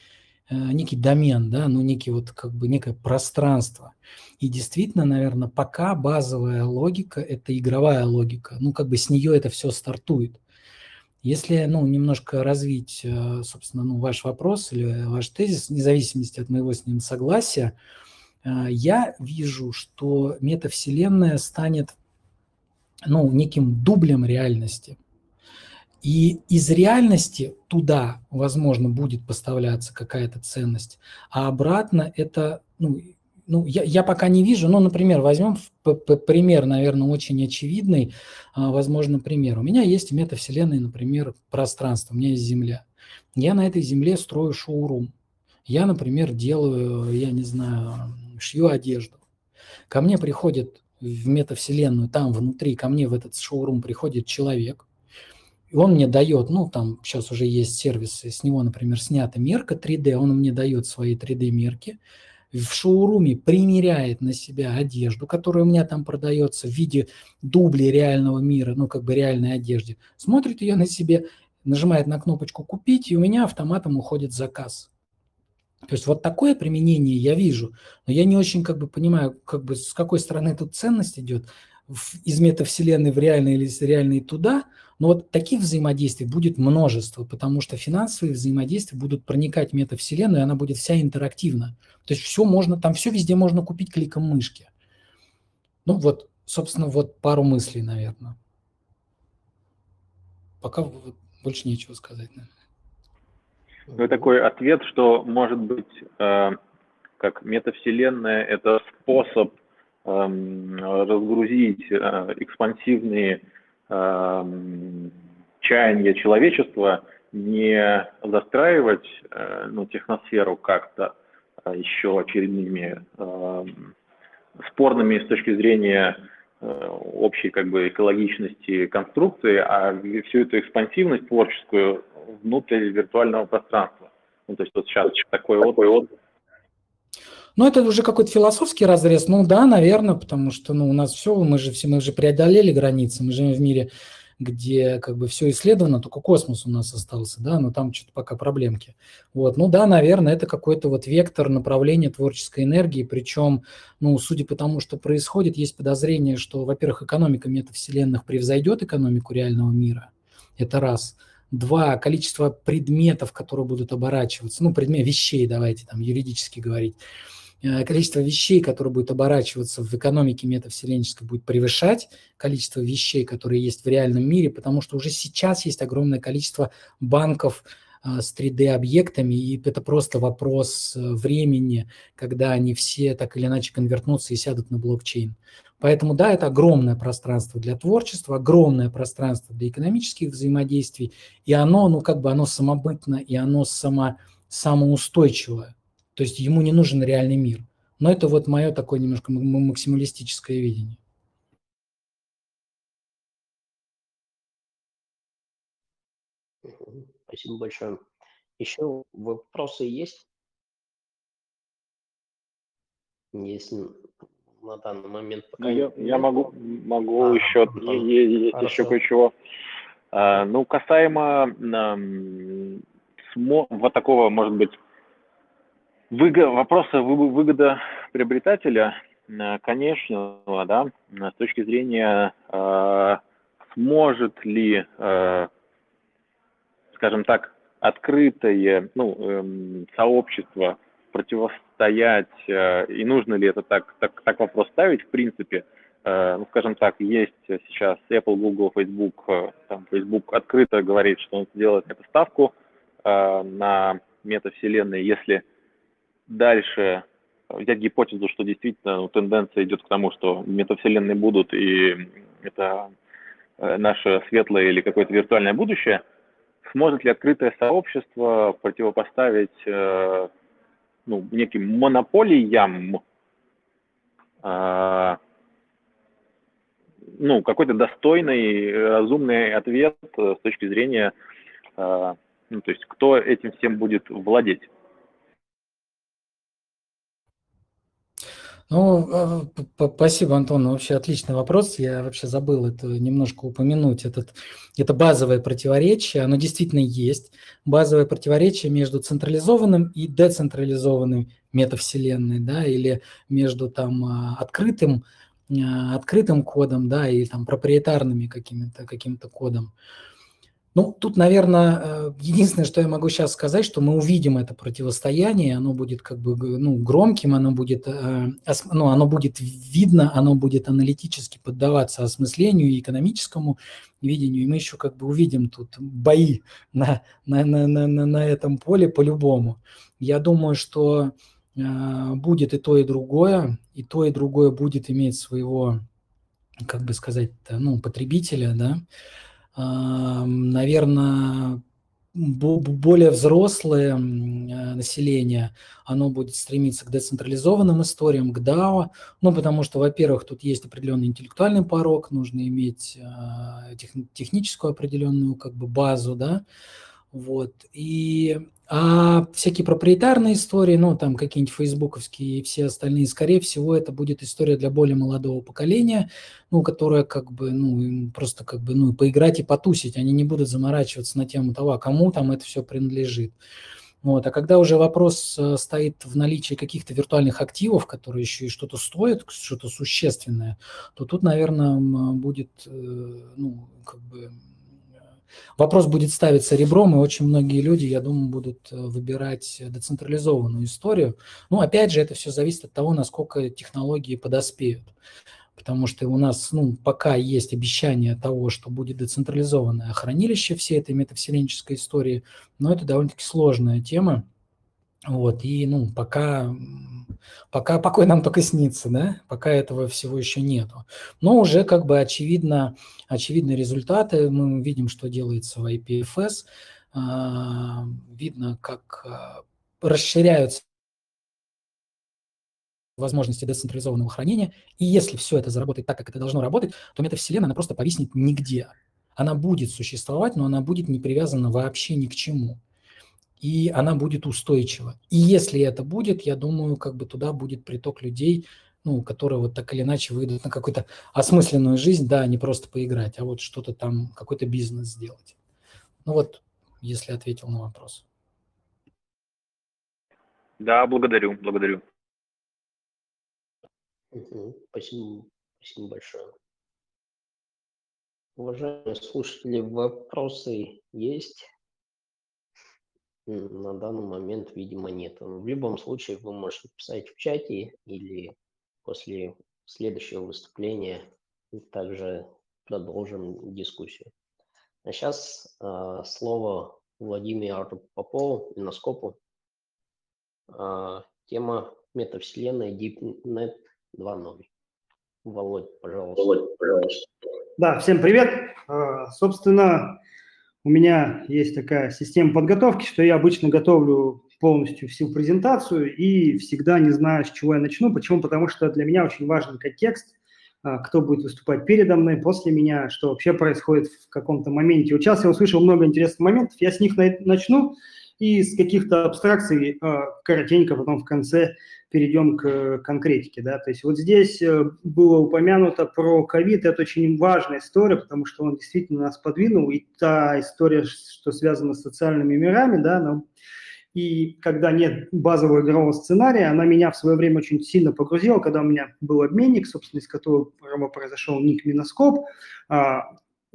некий домен, да, ну, некий вот как бы некое пространство. И действительно, наверное, пока базовая логика – это игровая логика. Ну, как бы с нее это все стартует. Если, ну, немножко развить, э, собственно, ну, ваш вопрос или ваш тезис, вне зависимости от моего с ним согласия, а, я вижу, что метавселенная станет ну, неким дублем реальности. И из реальности туда, возможно, будет поставляться какая-то ценность, а обратно это, ну, ну я, я пока не вижу, ну, например, возьмем пример, наверное, очень очевидный, а, возможно, пример. У меня есть в метавселенной, например, пространство, у меня есть Земля. Я на этой Земле строю шоурум. Я, например, делаю, я не знаю, шью одежду. Ко мне приходит в метавселенную, там внутри, ко мне в этот шоурум приходит человек, и он мне дает, ну, там сейчас уже есть сервисы, с него, например, снята мерка 3D, он мне дает свои 3D-мерки, в шоуруме примеряет на себя одежду, которая у меня там продается в виде дублей реального мира, ну, как бы реальной одежды, смотрит ее на себе, нажимает на кнопочку «Купить», и у меня автоматом уходит заказ. То есть вот такое применение я вижу, но я не очень как бы понимаю, как бы с какой стороны тут ценность идет из метавселенной в реальный или из реальной туда, но вот таких взаимодействий будет множество, потому что финансовые взаимодействия будут проникать в метавселенную, и она будет вся интерактивна. То есть все можно, там все везде можно купить кликом мышки. Ну вот, собственно, вот пару мыслей, наверное. Пока больше нечего сказать, наверное. Ну, такой ответ, что, может быть, э, как метавселенная – это способ разгрузить э, экспансивные э, чаяния человечества, не застраивать э, ну, техносферу как-то э, еще очередными э, спорными с точки зрения э, общей как бы экологичности конструкции, а всю эту экспансивность творческую внутрь виртуального пространства. Ну, то есть вот сейчас такой вот, ну, это уже какой-то философский разрез. Ну да, наверное, потому что ну, у нас все, мы же все, мы же преодолели границы, мы живем в мире, где как бы все исследовано, только космос у нас остался, да, но там что-то пока проблемки. Вот, ну да, наверное, это какой-то вот вектор направления творческой энергии, причем, ну, судя по тому, что происходит, есть подозрение, что, во-первых, экономика метавселенных превзойдет экономику реального мира, это раз – Два, количество предметов, которые будут оборачиваться, ну, предмет вещей, давайте там юридически говорить, количество вещей, которые будут оборачиваться в экономике метавселенческой, будет превышать количество вещей, которые есть в реальном мире, потому что уже сейчас есть огромное количество банков э, с 3D-объектами, и это просто вопрос э, времени, когда они все так или иначе конвертнутся и сядут на блокчейн. Поэтому да, это огромное пространство для творчества, огромное пространство для экономических взаимодействий, и оно, ну как бы оно самобытно, и оно само, самоустойчивое. То есть ему не нужен реальный мир. Но это вот мое такое немножко максималистическое видение. Спасибо большое. Еще вопросы есть? Если на данный момент пока ну, я, я могу, могу а, еще, есть еще кое-чего. А, ну, касаемо а, смо, вот такого, может быть, выго, выгода приобретателя, а, конечно, да, с точки зрения, а, сможет ли, а, скажем так, открытое ну, эм, сообщество противостоять, э, и нужно ли это так, так, так вопрос ставить, в принципе, э, ну, скажем так, есть сейчас Apple, Google, Facebook, э, там, Facebook открыто говорит, что он сделает эту ставку на метавселенные, если дальше взять гипотезу, что действительно ну, тенденция идет к тому, что метавселенные будут, и это наше светлое или какое-то виртуальное будущее, сможет ли открытое сообщество противопоставить ну, неким монополиям, э, ну, какой-то достойный, разумный ответ с точки зрения, э, ну, то есть кто этим всем будет владеть. Ну, э, спасибо, Антон. Ну, вообще отличный вопрос. Я вообще забыл это немножко упомянуть. Этот, это базовое противоречие. Оно действительно есть. Базовое противоречие между централизованным и децентрализованным метавселенной, да, или между там а, открытым, а, открытым кодом, да, и там проприетарными каким-то каким кодом. Ну, тут, наверное, э, единственное, что я могу сейчас сказать, что мы увидим это противостояние, оно будет как бы ну, громким, оно будет, э, ну, оно будет видно, оно будет аналитически поддаваться осмыслению и экономическому видению, и мы еще как бы увидим тут бои на, на, на, на, на этом поле по-любому. Я думаю, что э, будет и то, и другое, и то, и другое будет иметь своего, как бы сказать, ну, потребителя, да, наверное, более взрослое население, оно будет стремиться к децентрализованным историям, к DAO, ну, потому что, во-первых, тут есть определенный интеллектуальный порог, нужно иметь техническую определенную как бы базу, да, вот, и а всякие проприетарные истории, ну, там какие-нибудь фейсбуковские и все остальные, скорее всего, это будет история для более молодого поколения, ну, которое как бы, ну, просто как бы, ну, поиграть и потусить. Они не будут заморачиваться на тему того, а кому там это все принадлежит. Вот. А когда уже вопрос э, стоит в наличии каких-то виртуальных активов, которые еще и что-то стоят, что-то существенное, то тут, наверное, будет, э, ну, как бы Вопрос будет ставиться ребром, и очень многие люди, я думаю, будут э, выбирать децентрализованную историю. Ну, опять же, это все зависит от того, насколько технологии подоспеют. Потому что у нас, ну, пока есть обещание того, что будет децентрализованное хранилище всей этой метавселенческой истории, но это довольно-таки сложная тема. Вот, и, ну, пока Пока покой нам только снится, да, пока этого всего еще нету. Но уже как бы очевидно, очевидны результаты. Мы видим, что делается в IPFS. А, видно, как а, расширяются возможности децентрализованного хранения. И если все это заработает так, как это должно работать, то метавселенная, она просто повиснет нигде. Она будет существовать, но она будет не привязана вообще ни к чему и она будет устойчива. И если это будет, я думаю, как бы туда будет приток людей, ну, которые вот так или иначе выйдут на какую-то осмысленную жизнь, да, не просто поиграть, а вот что-то там, какой-то бизнес сделать. Ну вот, если ответил на вопрос. Да, благодарю, благодарю. Спасибо, спасибо большое. Уважаемые слушатели, вопросы есть? На данный момент, видимо, нет. В любом случае вы можете писать в чате или после следующего выступления также продолжим дискуссию. А сейчас э, а, слово Владимиру Попову, Миноскопу. Э, тема метавселенной DeepNet 2.0. Володь, пожалуйста. Володь, пожалуйста. Да, всем привет. Uh, собственно, у меня есть такая система подготовки, что я обычно готовлю полностью всю презентацию и всегда не знаю, с чего я начну. Почему? Потому что для меня очень важен контекст, а, кто будет выступать передо мной, после меня, что вообще происходит в каком-то моменте. Вот сейчас я услышал много интересных моментов, я с них начну и с каких-то абстракций а, коротенько потом в конце перейдем к конкретике. Да? То есть вот здесь э, было упомянуто про ковид, это очень важная история, потому что он действительно нас подвинул, и та история, что связана с социальными мирами, да, но и когда нет базового игрового сценария, она меня в свое время очень сильно погрузила, когда у меня был обменник, собственно, из которого произошел ник Миноскоп, а,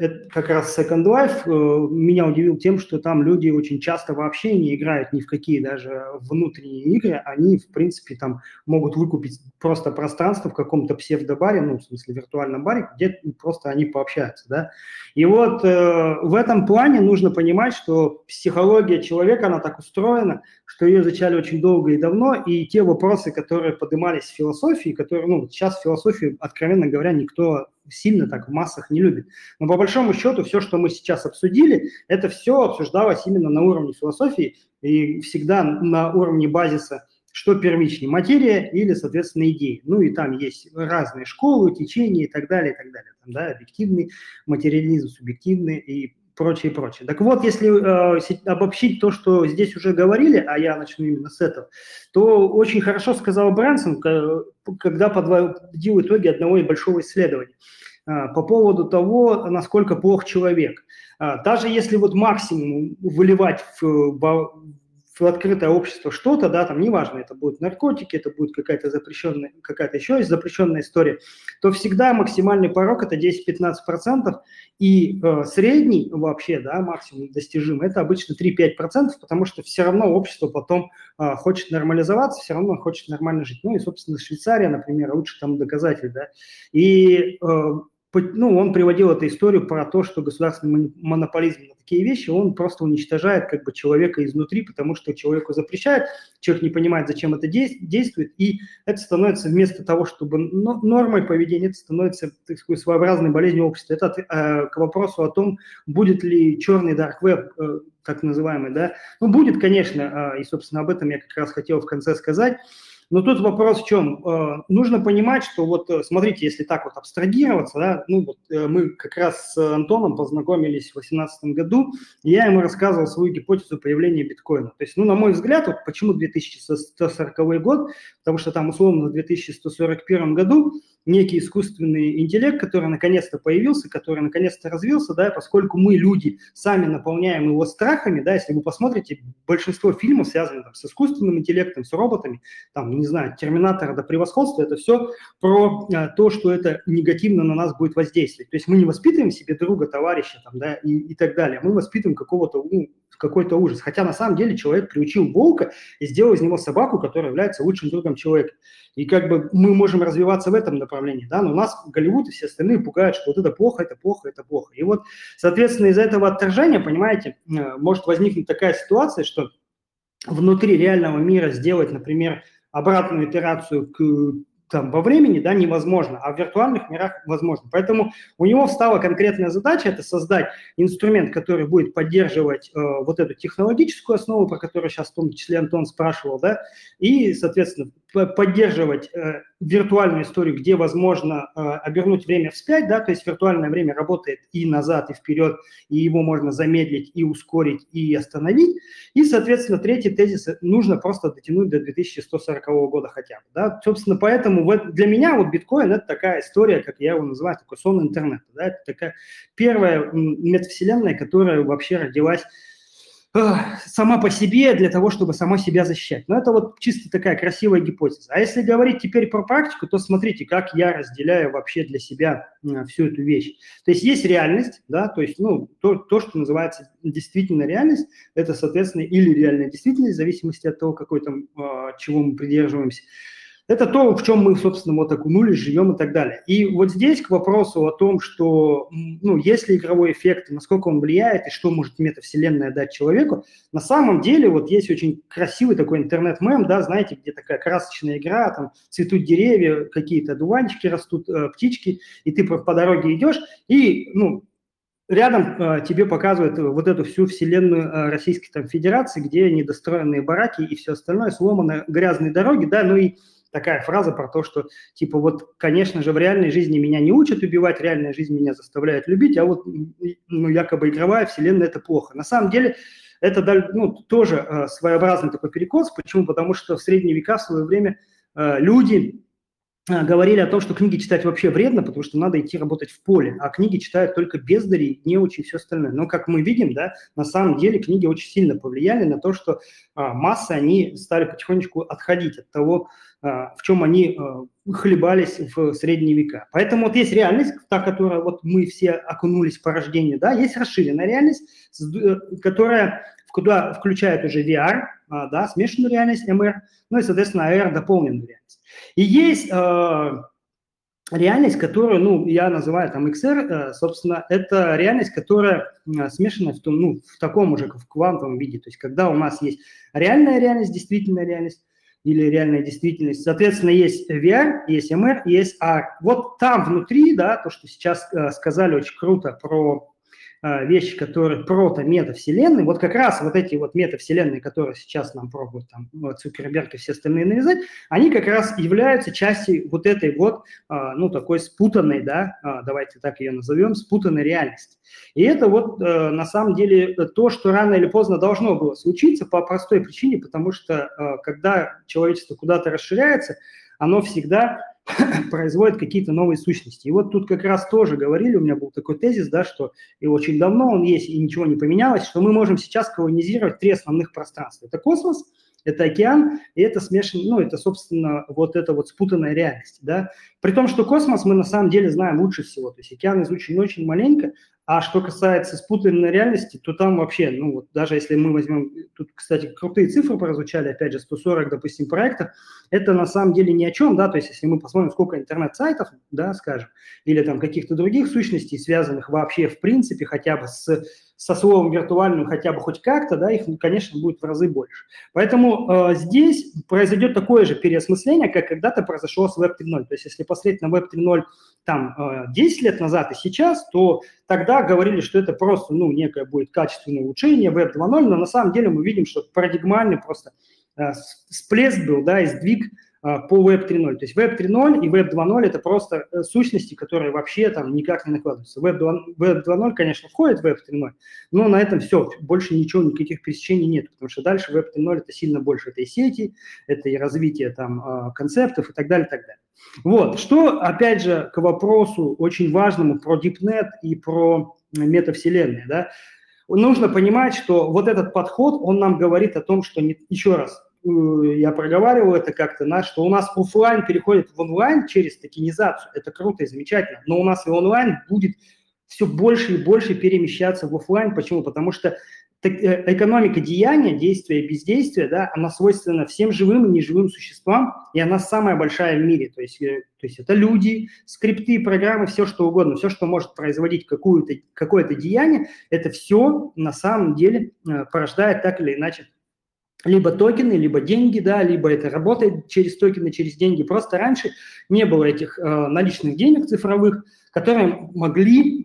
это как раз Second Life э, меня удивил тем, что там люди очень часто вообще не играют ни в какие даже внутренние игры, они, в принципе, там могут выкупить просто пространство в каком-то псевдобаре, ну, в смысле, виртуальном баре, где просто они пообщаются, да. И вот э, в этом плане нужно понимать, что психология человека, она так устроена, что ее изучали очень долго и давно, и те вопросы, которые поднимались в философии, которые, ну, сейчас философию, откровенно говоря, никто сильно так в массах не любит. Но по большому счету все, что мы сейчас обсудили, это все обсуждалось именно на уровне философии и всегда на уровне базиса, что первичнее, материя или, соответственно, идеи. Ну и там есть разные школы, течения и так далее, и так далее. Там, да, объективный материализм, субъективный и прочее, прочее. Так вот, если э, обобщить то, что здесь уже говорили, а я начну именно с этого, то очень хорошо сказал Брэнсон, когда подводил итоги одного большого исследования э, по поводу того, насколько плох человек. Э, даже если вот максимум выливать в, в открытое общество что-то, да, там неважно, это будут наркотики, это будет какая-то запрещенная, какая-то еще запрещенная история, то всегда максимальный порог это 10-15%, и э, средний вообще, да, максимум достижимый, это обычно 3-5%, потому что все равно общество потом э, хочет нормализоваться, все равно хочет нормально жить. Ну и, собственно, Швейцария, например, лучше там доказатель, да. И э, ну, он приводил эту историю про то, что государственный монополизм на такие вещи, он просто уничтожает как бы человека изнутри, потому что человеку запрещают, человек не понимает, зачем это действует, и это становится вместо того, чтобы нормой поведения, это становится, так сказать, своеобразной болезнью общества. Это э, к вопросу о том, будет ли черный dark web, э, так называемый, да, ну, будет, конечно, э, и, собственно, об этом я как раз хотел в конце сказать, но тут вопрос в чем? Э, нужно понимать, что вот, э, смотрите, если так вот абстрагироваться, да, ну вот э, мы как раз с Антоном познакомились в 2018 году, и я ему рассказывал свою гипотезу появления биткоина. То есть, ну, на мой взгляд, вот почему 2140 год, потому что там условно в 2141 году некий искусственный интеллект, который наконец-то появился, который наконец-то развился, да, поскольку мы, люди, сами наполняем его страхами, да, если вы посмотрите, большинство фильмов связаны там, с искусственным интеллектом, с роботами, там, не знаю, Терминатора до превосходства, это все про а, то, что это негативно на нас будет воздействовать. То есть мы не воспитываем себе друга, товарища, там, да, и, и так далее, мы воспитываем какого-то, ну, какой-то ужас. Хотя на самом деле человек приучил волка и сделал из него собаку, которая является лучшим другом человека. И как бы мы можем развиваться в этом направлении, да, но у нас Голливуд и все остальные пугают, что вот это плохо, это плохо, это плохо. И вот, соответственно, из-за этого отторжения, понимаете, э, может возникнуть такая ситуация, что внутри реального мира сделать, например, обратную итерацию к там, во времени да, невозможно, а в виртуальных мирах возможно. Поэтому у него встала конкретная задача – это создать инструмент, который будет поддерживать э, вот эту технологическую основу, про которую сейчас в том числе Антон спрашивал, да, и, соответственно, поддерживать э, виртуальную историю, где возможно э, обернуть время вспять, да, то есть виртуальное время работает и назад, и вперед, и его можно замедлить, и ускорить, и остановить. И, соответственно, третий тезис – нужно просто дотянуть до 2140 года хотя бы. Да. Собственно, поэтому вот для меня вот биткоин – это такая история, как я его называю, такой сон интернета. Да. Это такая первая метавселенная, которая вообще родилась сама по себе для того, чтобы сама себя защищать. Но это вот чисто такая красивая гипотеза. А если говорить теперь про практику, то смотрите, как я разделяю вообще для себя всю эту вещь. То есть есть реальность, да, то есть, ну, то, то что называется действительно реальность, это, соответственно, или реальная действительность, в зависимости от того, какой там, а, чего мы придерживаемся. Это то, в чем мы, собственно, вот окунулись, живем и так далее. И вот здесь к вопросу о том, что, ну, есть ли игровой эффект, насколько он влияет, и что может метавселенная дать человеку, на самом деле вот есть очень красивый такой интернет-мем, да, знаете, где такая красочная игра, там цветут деревья, какие-то дуванчики растут, э, птички, и ты по, дороге идешь, и, ну, рядом э, тебе показывают вот эту всю вселенную э, Российской там, Федерации, где недостроенные бараки и все остальное, сломаны грязные дороги, да, ну и такая фраза про то, что, типа, вот, конечно же, в реальной жизни меня не учат убивать, реальная жизнь меня заставляет любить, а вот, ну, якобы игровая вселенная – это плохо. На самом деле, это, ну, тоже э, своеобразный такой перекос. Почему? Потому что в средние века в свое время э, люди э, говорили о том, что книги читать вообще вредно, потому что надо идти работать в поле, а книги читают только бездари, не очень все остальное. Но, как мы видим, да, на самом деле книги очень сильно повлияли на то, что а, массы, они стали потихонечку отходить от того, в чем они а, хлебались в средние века. Поэтому вот есть реальность, та, которая вот мы все окунулись по рождению, да, есть расширенная реальность, э, которая куда включает уже VR, а, да, смешанную реальность, MR, ну и, соответственно, AR дополненную реальность. И есть реальность, которую, ну, я называю там XR, э, собственно, это реальность, которая смешана в, том, ну, в таком уже, в квантовом виде. То есть, когда у нас есть реальная реальность, действительная реальность, или реальная действительность. Соответственно, есть VR, есть MR, есть AR. Вот там внутри, да, то, что сейчас э, сказали очень круто про вещи, которые прото-метавселенные, вот как раз вот эти вот метавселенные, которые сейчас нам пробуют там Цукерберг и все остальные навязать, они как раз являются частью вот этой вот, э, ну, такой спутанной, да, э, давайте так ее назовем, спутанной реальности. И это вот на самом деле то, что рано или поздно должно было случиться по простой причине, потому что когда человечество куда-то расширяется, оно всегда производит какие-то новые сущности. И вот тут как раз тоже говорили, у меня был такой тезис, да, что и очень давно он есть, и ничего не поменялось, что мы можем сейчас колонизировать три основных пространства. Это космос, это океан, и это смешан, ну, это, собственно, вот эта вот спутанная реальность, да. При том, что космос мы на самом деле знаем лучше всего, то есть океан изучен очень маленько, а что касается спутанной реальности, то там вообще, ну вот даже если мы возьмем, тут, кстати, крутые цифры прозвучали, опять же, 140, допустим, проектов, это на самом деле ни о чем, да, то есть если мы посмотрим, сколько интернет-сайтов, да, скажем, или там каких-то других сущностей, связанных вообще в принципе хотя бы с со словом виртуальным хотя бы хоть как-то, да, их, конечно, будет в разы больше. Поэтому э, здесь произойдет такое же переосмысление, как когда-то произошло с Web 3.0. То есть если посмотреть на Web 3.0 там э, 10 лет назад и сейчас, то тогда говорили, что это просто, ну, некое будет качественное улучшение Web 2.0, но на самом деле мы видим, что парадигмальный просто э, всплеск был, да, и сдвиг по Web 3.0. То есть Web 3.0 и Web 2.0 это просто э, сущности, которые вообще там никак не накладываются. Web 2.0, конечно, входит в Web 3.0, но на этом все, больше ничего, никаких пересечений нет, потому что дальше Web 3.0 это сильно больше, это и сети, это и развитие там а, концептов и так далее, и так далее. Вот, что, опять же, к вопросу очень важному про DeepNet и про метавселенные, да, нужно понимать, что вот этот подход, он нам говорит о том, что, не, еще раз, я проговаривал это как-то, на, что у нас офлайн переходит в онлайн через токенизацию. Это круто и замечательно. Но у нас и онлайн будет все больше и больше перемещаться в офлайн. Почему? Потому что э, экономика деяния, действия и бездействия, да, она свойственна всем живым и неживым существам, и она самая большая в мире. То есть, э, то есть это люди, скрипты, программы, все что угодно, все, что может производить какое-то какое деяние, это все на самом деле э, порождает так или иначе либо токены, либо деньги, да, либо это работает через токены, через деньги. Просто раньше не было этих э, наличных денег цифровых, которые могли, э,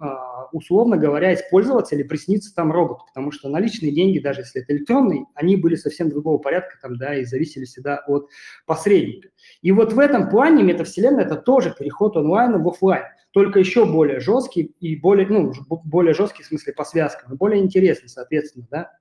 условно говоря, использоваться или присниться там роботу, потому что наличные деньги, даже если это электронные, они были совсем другого порядка там, да, и зависели всегда от посредника. И вот в этом плане метавселенная – это тоже переход онлайна в офлайн, только еще более жесткий и более, ну, более жесткий в смысле по связкам, и более интересный, соответственно, да.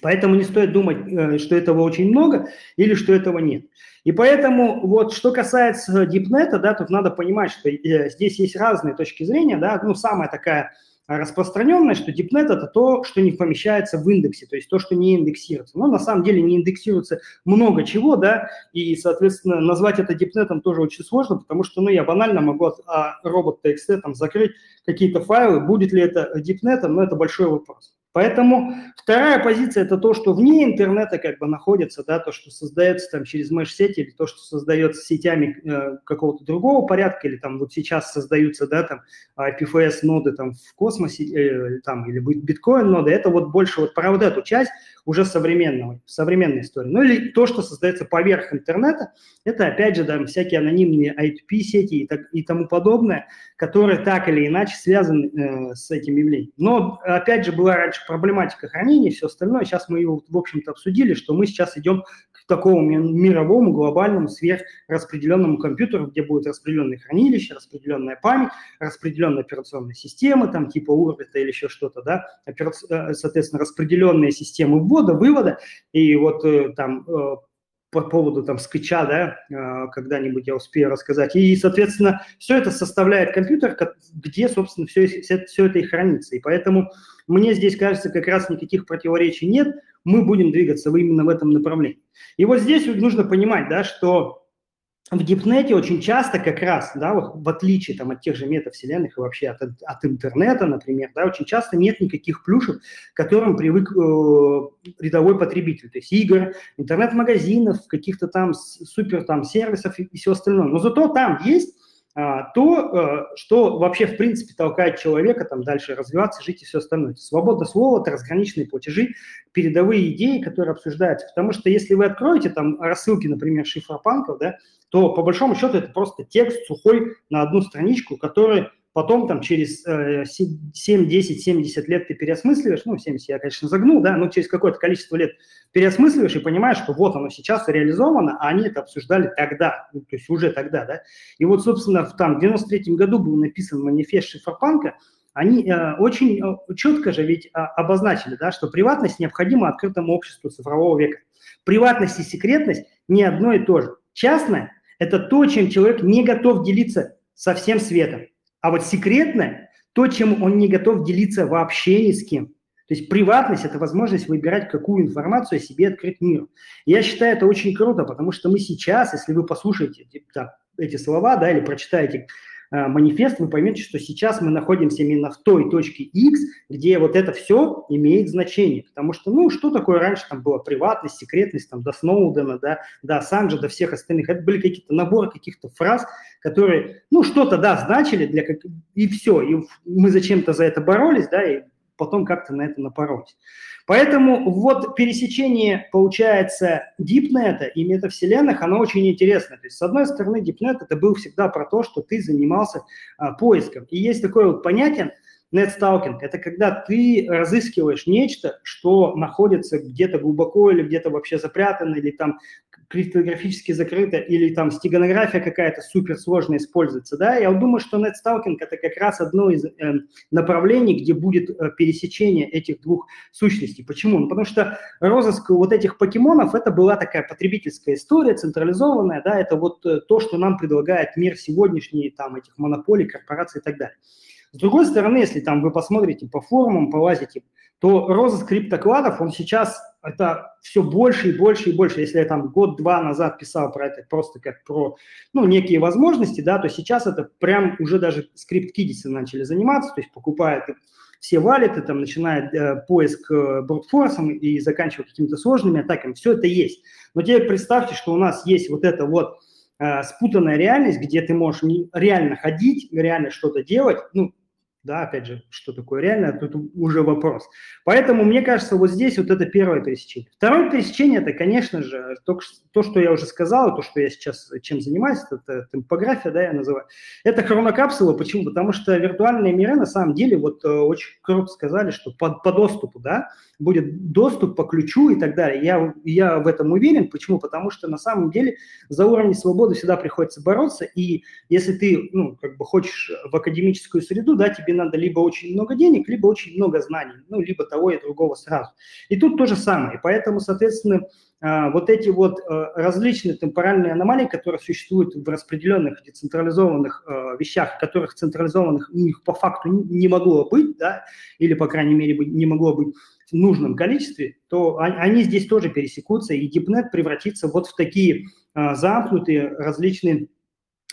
Поэтому не стоит думать, э, что этого очень много или что этого нет. И поэтому вот что касается дипнета, да, тут надо понимать, что э, здесь есть разные точки зрения, да, ну самая такая распространенная, что дипнет это то, что не помещается в индексе, то есть то, что не индексируется. Но на самом деле не индексируется много чего, да, и, соответственно, назвать это дипнетом тоже очень сложно, потому что, ну, я банально могу от а, робот.txt там закрыть какие-то файлы, будет ли это дипнетом, но это большой вопрос. Поэтому вторая позиция – это то, что вне интернета как бы находится, да, то, что создается там через меш-сети или то, что создается сетями э, какого-то другого порядка, или там вот сейчас создаются, да, там IPFS-ноды там в космосе, э, там, или биткоин-ноды, это вот больше вот про вот эту часть уже современного, современной истории. Ну или то, что создается поверх интернета, это опять же там всякие анонимные I2P-сети и, и тому подобное, которые так или иначе связаны э, с этим явлением. Но опять же была раньше проблематика хранения и все остальное. Сейчас мы его, в общем-то, обсудили, что мы сейчас идем к такому мировому, глобальному, сверхраспределенному компьютеру, где будет распределенное хранилище, распределенная память, распределенная операционная система, там типа Урбита или еще что-то, да, э, соответственно, распределенные системы ввода, вывода, и вот э, там э, по поводу там скетча, да, когда-нибудь я успею рассказать. И, соответственно, все это составляет компьютер, где, собственно, все, все это и хранится. И поэтому мне здесь кажется, как раз никаких противоречий нет, мы будем двигаться именно в этом направлении. И вот здесь нужно понимать, да, что в дипнете очень часто как раз, да, вот в отличие там, от тех же метавселенных и вообще от, от интернета, например, да, очень часто нет никаких плюшек, к которым привык э, рядовой потребитель. То есть игр, интернет-магазинов, каких-то там супер там сервисов и, и все остальное. Но зато там есть то, э, что вообще в принципе толкает человека там дальше развиваться, жить и все остальное. Свобода слова, трансграничные платежи, передовые идеи, которые обсуждаются. Потому что если вы откроете там рассылки, например, шифропанков, да, то по большому счету это просто текст сухой на одну страничку, который потом там через э, 7, 10, 70 лет ты переосмысливаешь, ну, 70 я, конечно, загнул, да, но через какое-то количество лет переосмысливаешь и понимаешь, что вот оно сейчас реализовано, а они это обсуждали тогда, ну, то есть уже тогда, да. И вот, собственно, в там 93 году был написан манифест Шиферпанка, они э, очень э, четко же ведь э, обозначили, да, что приватность необходима открытому обществу цифрового века. Приватность и секретность не одно и то же. Частное – это то, чем человек не готов делиться со всем светом. А вот секретное – то, чем он не готов делиться вообще ни с кем. То есть приватность – это возможность выбирать, какую информацию о себе открыть миру. я считаю это очень круто, потому что мы сейчас, если вы послушаете типа, эти слова, да, или прочитаете манифест, вы поймете, что сейчас мы находимся именно в той точке X, где вот это все имеет значение. Потому что, ну, что такое раньше там была приватность, секретность, там, до Сноудена, да, до Ассанжа, до всех остальных. Это были какие-то наборы каких-то фраз, которые, ну, что-то, да, значили для и все. И мы зачем-то за это боролись, да, и потом как-то на это напоролись. Поэтому вот пересечение, получается, дипнета и метавселенных, оно очень интересно. То есть, с одной стороны, дипнет это был всегда про то, что ты занимался а, поиском. И есть такое вот понятие, Нетсталкинг – это когда ты разыскиваешь нечто, что находится где-то глубоко или где-то вообще запрятано, или там криптографически закрыто, или там стеганография какая-то суперсложная используется, да, я думаю, что нетсталкинг – это как раз одно из э, направлений, где будет э, пересечение этих двух сущностей. Почему? Ну, потому что розыск вот этих покемонов – это была такая потребительская история, централизованная, да, это вот э, то, что нам предлагает мир сегодняшний, там, этих монополий, корпораций и так далее. С другой стороны, если там вы посмотрите по форумам, полазите, то розыск криптокладов, он сейчас это все больше и больше и больше. Если я там год-два назад писал про это просто как про, ну, некие возможности, да, то сейчас это прям уже даже скрипт-кидисы начали заниматься, то есть покупают все валиты, там, начиная э, поиск э, брутфорсом и заканчивая какими-то сложными атаками, все это есть. Но теперь представьте, что у нас есть вот это вот э, спутанная реальность, где ты можешь реально ходить, реально что-то делать, ну, да, опять же, что такое реально, тут уже вопрос. Поэтому, мне кажется, вот здесь вот это первое пересечение. Второе пересечение – это, конечно же, то, то, что я уже сказал, то, что я сейчас чем занимаюсь, это темпография, да, я называю. Это хронокапсула. Почему? Потому что виртуальные миры, на самом деле, вот э, очень круто сказали, что по, по доступу, да, будет доступ по ключу и так далее. Я, я в этом уверен. Почему? Потому что на самом деле за уровень свободы всегда приходится бороться, и если ты, ну, как бы хочешь в академическую среду, да, тебе надо либо очень много денег, либо очень много знаний, ну, либо того и другого сразу. И тут то же самое. Поэтому, соответственно, а, вот эти вот а, различные темпоральные аномалии, которые существуют в распределенных децентрализованных а, вещах, которых централизованных у них по факту не могло быть, да, или, по крайней мере, не могло быть в нужном количестве, то они здесь тоже пересекутся, и DeepNet превратится вот в такие замкнутые различные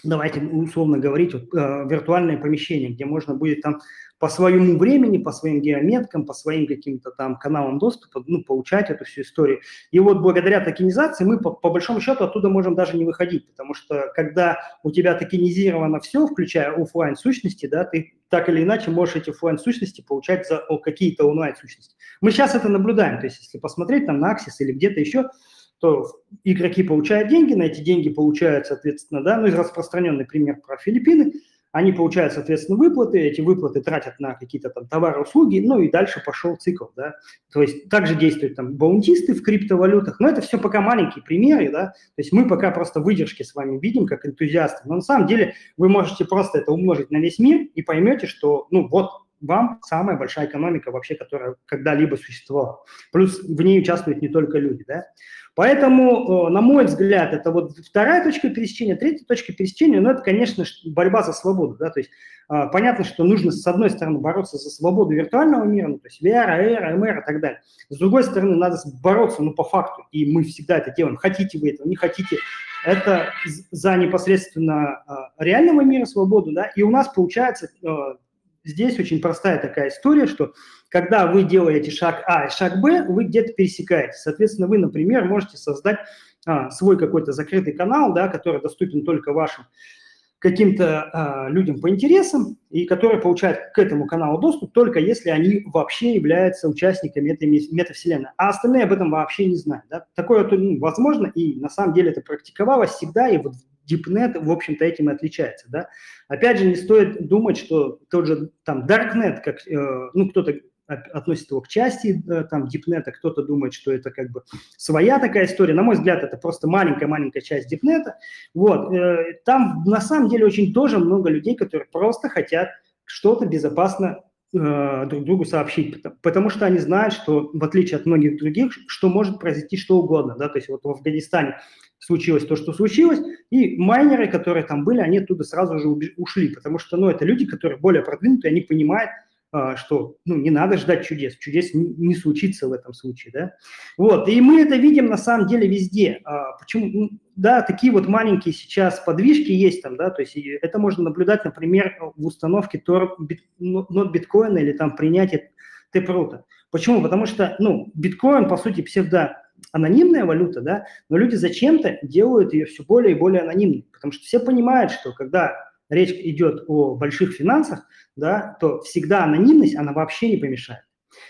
давайте условно говорить, вот, э, виртуальное помещение, где можно будет там по своему времени, по своим геометкам, по своим каким-то там каналам доступа, ну, получать эту всю историю. И вот благодаря токенизации мы, по, по большому счету, оттуда можем даже не выходить, потому что когда у тебя токенизировано все, включая офлайн сущности, да, ты так или иначе можешь эти офлайн сущности получать за какие-то онлайн сущности. Мы сейчас это наблюдаем, то есть если посмотреть там на Axis или где-то еще, то игроки получают деньги, на эти деньги получают, соответственно, да, ну распространенный пример про Филиппины, они получают, соответственно, выплаты, эти выплаты тратят на какие-то там товары, услуги, ну и дальше пошел цикл, да. То есть также действуют там баунтисты в криптовалютах, но это все пока маленькие примеры, да, то есть мы пока просто выдержки с вами видим как энтузиасты, но на самом деле вы можете просто это умножить на весь мир и поймете, что, ну вот, вам самая большая экономика вообще, которая когда-либо существовала. Плюс в ней участвуют не только люди, да. Поэтому, на мой взгляд, это вот вторая точка пересечения, третья точка пересечения, ну, это, конечно, борьба за свободу, да, то есть а, понятно, что нужно, с одной стороны, бороться за свободу виртуального мира, ну, то есть VR, AR, MR и так далее. С другой стороны, надо бороться, ну, по факту, и мы всегда это делаем, хотите вы этого, не хотите, это за непосредственно а, реального мира свободу, да, и у нас получается а, здесь очень простая такая история, что когда вы делаете шаг А и шаг Б, вы где-то пересекаете. Соответственно, вы, например, можете создать а, свой какой-то закрытый канал, да, который доступен только вашим каким-то а, людям по интересам, и который получает к этому каналу доступ только если они вообще являются участниками этой метавселенной. А остальные об этом вообще не знают. Да? Такое ну, возможно, и на самом деле это практиковалось всегда, и вот DeepNet, в общем-то, этим и отличается, да. Опять же, не стоит думать, что тот же там Darknet, как, э, ну, кто-то относит его к части э, там дипнета, кто-то думает, что это как бы своя такая история. На мой взгляд, это просто маленькая-маленькая часть дипнета. Вот. Э, там на самом деле очень тоже много людей, которые просто хотят что-то безопасно э, друг другу сообщить, потому что они знают, что в отличие от многих других, что может произойти что угодно, да, то есть вот в Афганистане случилось то, что случилось, и майнеры, которые там были, они оттуда сразу же ушли, потому что, ну, это люди, которые более продвинутые, они понимают, а, что ну, не надо ждать чудес, чудес не, случится в этом случае, да. Вот, и мы это видим на самом деле везде. А, почему? Ну, да, такие вот маленькие сейчас подвижки есть там, да, то есть это можно наблюдать, например, в установке Tor, нот биткоина или там принятие Тепрута. Почему? Потому что, ну, биткоин, по сути, псевдо анонимная валюта, да, но люди зачем-то делают ее все более и более анонимной, потому что все понимают, что когда речь идет о больших финансах, да, то всегда анонимность, она вообще не помешает.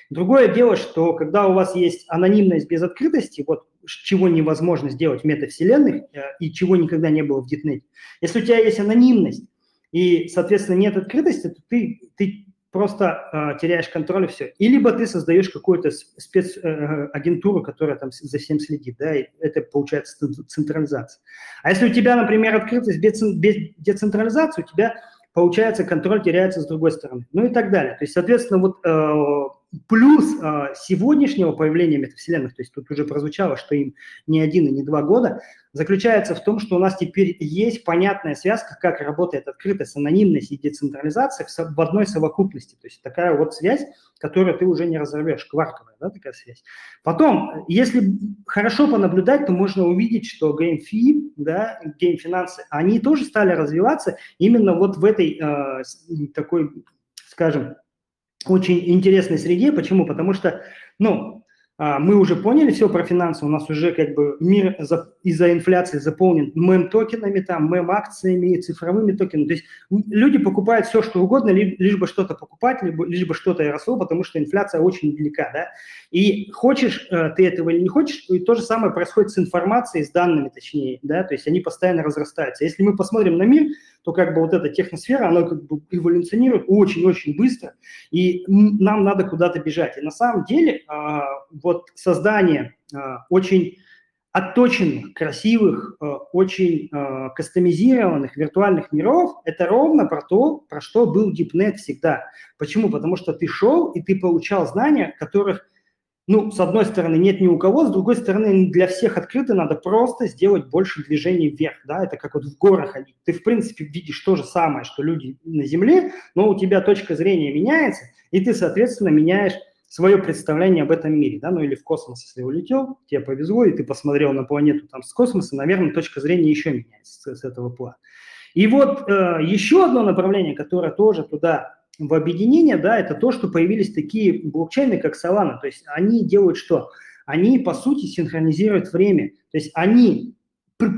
Другое дело, что когда у вас есть анонимность без открытости, вот чего невозможно сделать в метавселенных э, и чего никогда не было в Дитнете. Если у тебя есть анонимность и, соответственно, нет открытости, то ты, ты просто э, теряешь контроль и все. И либо ты создаешь какую-то спецагентуру, э, которая там за всем следит, да, и это получается централизация. А если у тебя, например, открытость без, без децентрализации, у тебя получается контроль теряется с другой стороны, ну и так далее. То есть, соответственно, вот э, Плюс а, сегодняшнего появления метавселенных, то есть тут уже прозвучало, что им не один и не два года, заключается в том, что у нас теперь есть понятная связка, как работает открытость, анонимность и децентрализация в одной совокупности. То есть такая вот связь, которую ты уже не разорвешь, кварковая, да, такая связь. Потом, если хорошо понаблюдать, то можно увидеть, что геймфи, да, геймфинансы, они тоже стали развиваться именно вот в этой э, такой, скажем, очень интересной среде. Почему? Потому что, ну, а, мы уже поняли все про финансы, у нас уже как бы мир из-за инфляции заполнен мем-токенами, там, мем-акциями, цифровыми токенами. То есть люди покупают все, что угодно, лишь бы что-то покупать, либо, лишь бы что-то росло, потому что инфляция очень велика, да. И хочешь э, ты этого или не хочешь, и то же самое происходит с информацией, с данными точнее, да, то есть они постоянно разрастаются. Если мы посмотрим на мир, то как бы вот эта техносфера, она как бы эволюционирует очень-очень быстро, и нам надо куда-то бежать. И на самом деле а, вот создание а, очень отточенных, красивых, а, очень кастомизированных виртуальных миров – это ровно про то, про что был DeepNet всегда. Почему? Потому что ты шел, и ты получал знания, которых ну, с одной стороны, нет ни у кого, с другой стороны, для всех открыто, надо просто сделать больше движений вверх, да, это как вот в горах ходить. Ты, в принципе, видишь то же самое, что люди на Земле, но у тебя точка зрения меняется, и ты, соответственно, меняешь свое представление об этом мире, да, ну или в космос, если улетел, тебе повезло, и ты посмотрел на планету там с космоса, наверное, точка зрения еще меняется с, с этого плана. И вот э, еще одно направление, которое тоже туда в объединение, да, это то, что появились такие блокчейны, как Solana. То есть они делают что? Они, по сути, синхронизируют время. То есть они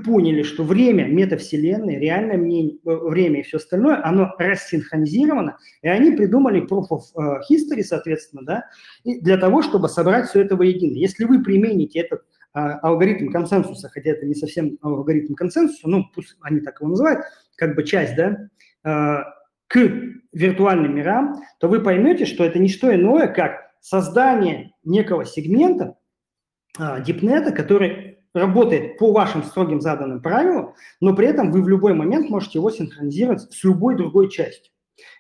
поняли, что время метавселенной, реальное мнение, э, время и все остальное, оно рассинхронизировано, и они придумали proof of э, history, соответственно, да, для того, чтобы собрать все это воедино. Если вы примените этот а, алгоритм консенсуса, хотя это не совсем алгоритм консенсуса, ну, пусть они так его называют, как бы часть, да, к виртуальным мирам, то вы поймете, что это не что иное, как создание некого сегмента а, дипнета, который работает по вашим строгим заданным правилам, но при этом вы в любой момент можете его синхронизировать с любой другой частью.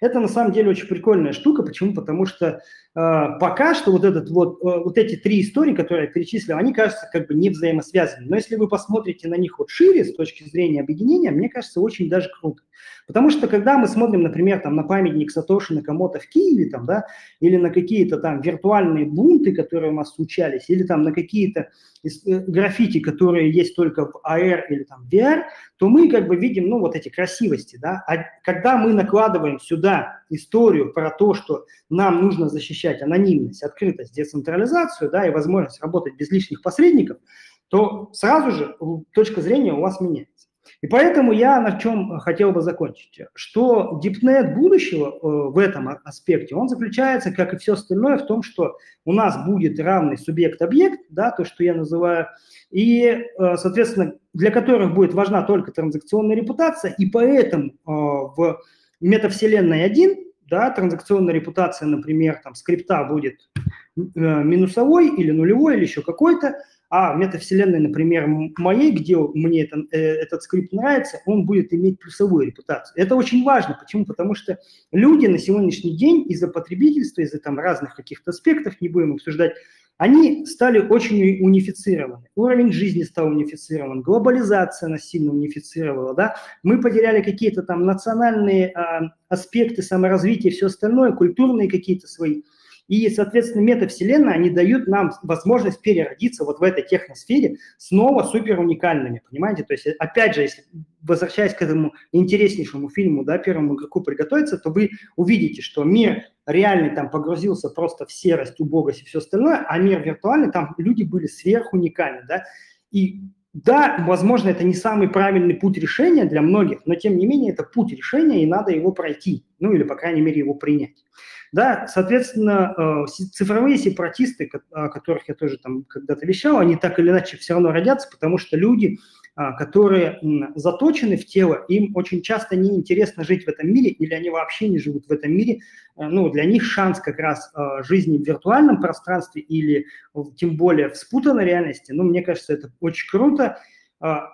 Это на самом деле очень прикольная штука. Почему? Потому что э, пока что вот, этот вот, э, вот эти три истории, которые я перечислил, они кажутся как бы не взаимосвязаны. Но если вы посмотрите на них вот шире с точки зрения объединения, мне кажется, очень даже круто. Потому что когда мы смотрим, например, там, на памятник Сатоши Накамото в Киеве, там, да, или на какие-то там виртуальные бунты, которые у нас случались, или там на какие-то э, граффити, которые есть только в AR или там VR, то мы как бы видим, ну, вот эти красивости, да. А когда мы накладываем сюда историю про то, что нам нужно защищать анонимность, открытость, децентрализацию, да, и возможность работать без лишних посредников, то сразу же точка зрения у вас меняется. И поэтому я на чем хотел бы закончить, что DeepNet будущего э, в этом аспекте, он заключается, как и все остальное, в том, что у нас будет равный субъект-объект, да, то, что я называю, и, э, соответственно, для которых будет важна только транзакционная репутация, и поэтому э, в метавселенной 1 да, транзакционная репутация, например, там, скрипта будет минусовой или нулевой, или еще какой-то, а метавселенной, например, моей, где мне это, э, этот скрипт нравится, он будет иметь плюсовую репутацию. Это очень важно. Почему? Потому что люди на сегодняшний день из-за потребительства, из-за там разных каких-то аспектов, не будем обсуждать, они стали очень унифицированы. Уровень жизни стал унифицирован, глобализация нас сильно унифицировала, да. Мы потеряли какие-то там национальные а, аспекты саморазвития, все остальное, культурные какие-то свои. И, соответственно, метавселенная, они дают нам возможность переродиться вот в этой техносфере снова супер уникальными, понимаете? То есть, опять же, если возвращаясь к этому интереснейшему фильму, да, первому игроку приготовиться, то вы увидите, что мир реальный там погрузился просто в серость, убогость и все остальное, а мир виртуальный, там люди были сверхуникальны, да, и да, возможно, это не самый правильный путь решения для многих, но тем не менее это путь решения, и надо его пройти, ну или, по крайней мере, его принять. Да, соответственно, э, цифровые сепаратисты, о которых я тоже там когда-то вещал, они так или иначе все равно родятся, потому что люди, а, которые заточены в тело, им очень часто неинтересно жить в этом мире, или они вообще не живут в этом мире. Э, ну, для них шанс как раз э, жизни в виртуальном пространстве или тем более в спутанной реальности, ну, мне кажется, это очень круто,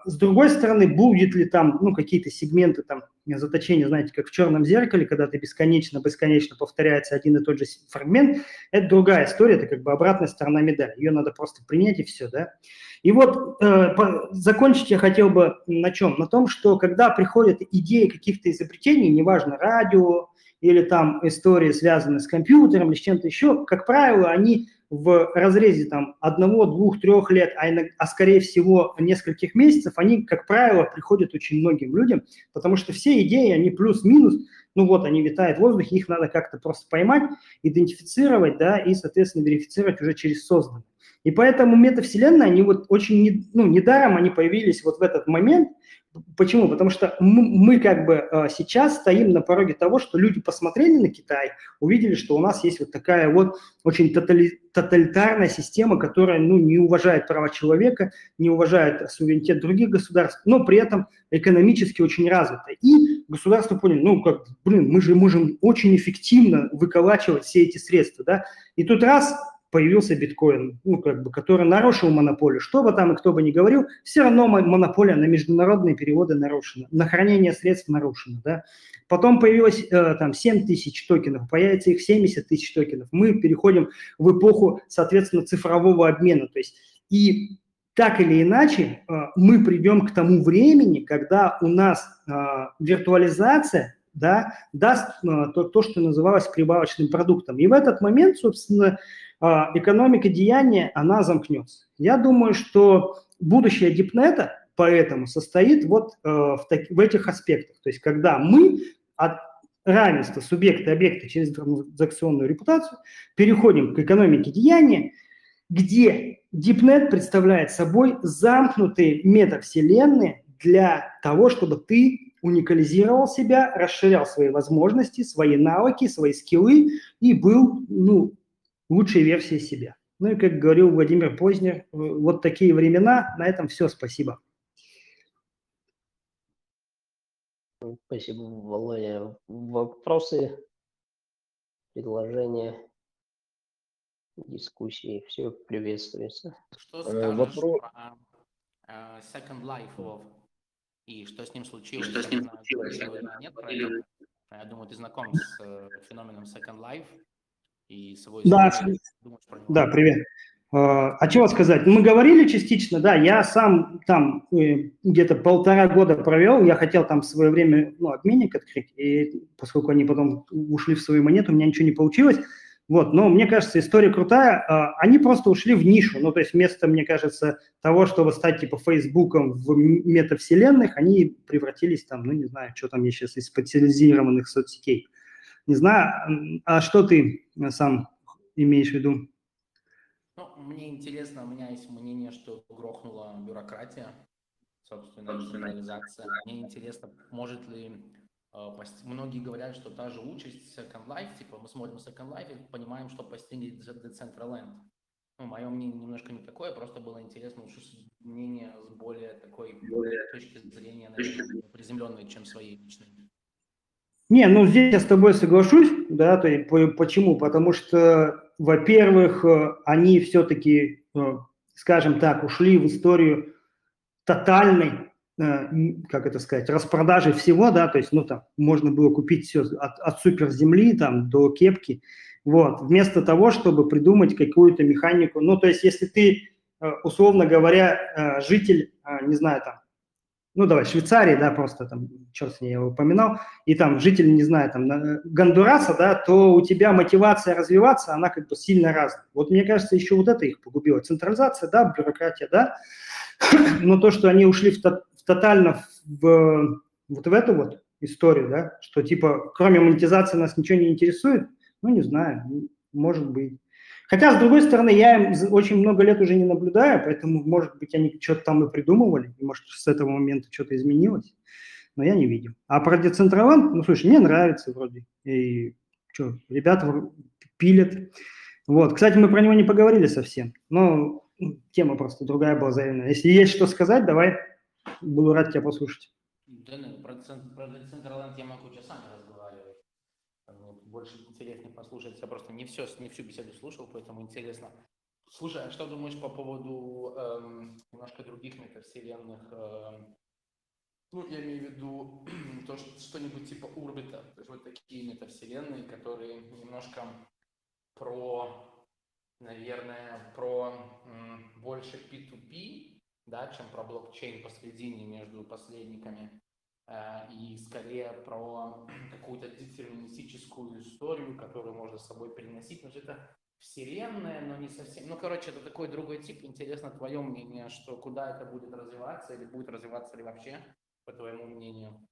с другой стороны, будет ли там ну, какие-то сегменты там, заточения, знаете, как в черном зеркале, когда ты бесконечно-бесконечно повторяется один и тот же фрагмент, это другая история, это как бы обратная сторона медали. Ее надо просто принять и все, да. И вот э, по, закончить я хотел бы на чем? На том, что когда приходят идеи каких-то изобретений, неважно, радио или там истории, связанные с компьютером или с чем-то еще, как правило, они в разрезе там одного, двух, трех лет, а, иногда, а скорее всего нескольких месяцев, они, как правило, приходят очень многим людям, потому что все идеи, они плюс-минус, ну вот, они витают в воздухе, их надо как-то просто поймать, идентифицировать, да, и, соответственно, верифицировать уже через созданное. И поэтому метавселенная, они вот очень, ну, недаром они появились вот в этот момент, Почему? Потому что мы, мы как бы э, сейчас стоим на пороге того, что люди посмотрели на Китай, увидели, что у нас есть вот такая вот очень тотали, тоталитарная система, которая ну, не уважает права человека, не уважает суверенитет других государств, но при этом экономически очень развита. И государство поняли, ну как, блин, мы же можем очень эффективно выколачивать все эти средства, да, и тут раз появился биткоин, ну, как бы, который нарушил монополию. Что бы там и кто бы ни говорил, все равно монополия на международные переводы нарушена, на хранение средств нарушена, да. Потом появилось э, там 7 тысяч токенов, появится их 70 тысяч токенов. Мы переходим в эпоху, соответственно, цифрового обмена. То есть и так или иначе э, мы придем к тому времени, когда у нас э, виртуализация да, даст э, то, то, что называлось прибавочным продуктом. И в этот момент, собственно, экономика деяния, она замкнется. Я думаю, что будущее Дипнета поэтому состоит вот э, в, так, в этих аспектах. То есть когда мы от равенства субъекта и объекта через транзакционную репутацию переходим к экономике деяния, где DeepNet представляет собой замкнутые метавселенные для того, чтобы ты уникализировал себя, расширял свои возможности, свои навыки, свои скиллы и был ну, лучшей версии себя. Ну и, как говорил Владимир Познер, э, вот такие времена. На этом все. Спасибо. Спасибо, Володя. Вопросы, предложения, дискуссии, все приветствуется. Что э, скажешь Вопрос... про uh, Second Life of и что с ним случилось? И что с ним случилось? Нет, Я думаю, ты знаком с феноменом Second Life и свой да, да, привет. А, а чего сказать? Мы говорили частично, да, я сам там э, где-то полтора года провел, я хотел там в свое время ну, обменник открыть, и поскольку они потом ушли в свою монету, у меня ничего не получилось, вот, но мне кажется, история крутая, а, они просто ушли в нишу, ну, то есть вместо, мне кажется, того, чтобы стать типа Фейсбуком в метавселенных, они превратились там, ну, не знаю, что там есть сейчас из специализированных соцсетей. Не знаю, а что ты сам имеешь в виду? Ну, мне интересно, у меня есть мнение, что грохнула бюрократия, собственно, индустриализация. Мне интересно, может ли э, Многие говорят, что та же участь Second Life, типа мы смотрим Second Life и понимаем, что постигнет Decentraland. Ну, мое мнение немножко не такое, просто было интересно услышать мнение с более такой более точки зрения, наверное, приземленной, чем свои личные. Не, ну здесь я с тобой соглашусь, да, то есть, почему? Потому что, во-первых, э, они все-таки, э, скажем так, ушли в историю тотальной, э, как это сказать, распродажи всего, да, то есть, ну там, можно было купить все от, от суперземли там до кепки, Вот, вместо того, чтобы придумать какую-то механику. Ну, то есть, если ты, условно говоря, житель, не знаю, там, ну, давай, Швейцарии, да, просто там, черт с ней, я его упоминал, и там житель, не знаю, там, Гондураса, да, то у тебя мотивация развиваться, она как бы сильно разная. Вот мне кажется, еще вот это их погубило. Централизация, да, бюрократия, да, [clears throat] но то, что они ушли в, в тотально в, вот в эту вот историю, да, что типа кроме монетизации нас ничего не интересует, ну, не знаю, может быть. Хотя, с другой стороны, я им очень много лет уже не наблюдаю, поэтому, может быть, они что-то там и придумывали, и, может, с этого момента что-то изменилось, но я не видел. А про Децентраленд, ну, слушай, мне нравится вроде, и что, ребята пилят. Вот, кстати, мы про него не поговорили совсем, но тема просто другая была заявлена. Если есть что сказать, давай, буду рад тебя послушать. Да, ну, про, про Децентраленд я могу часами разговаривать. Больше интереснее послушать. Я просто не, все, не всю беседу слушал, поэтому интересно. Слушай, а что думаешь по поводу эм, немножко других метавселенных? Эм, ну, я имею в виду [clears throat] то, что что-нибудь типа Урбита, то есть вот такие метавселенные, которые немножко про, наверное, про м, больше P2P, да, чем про блокчейн посредине между посредниками. Э, и скорее про какую-то детерминистическую историю, которую можно с собой переносить. Но это вселенная, но не совсем. Ну, короче, это такой другой тип. Интересно твое мнение, что куда это будет развиваться или будет развиваться ли вообще, по твоему мнению?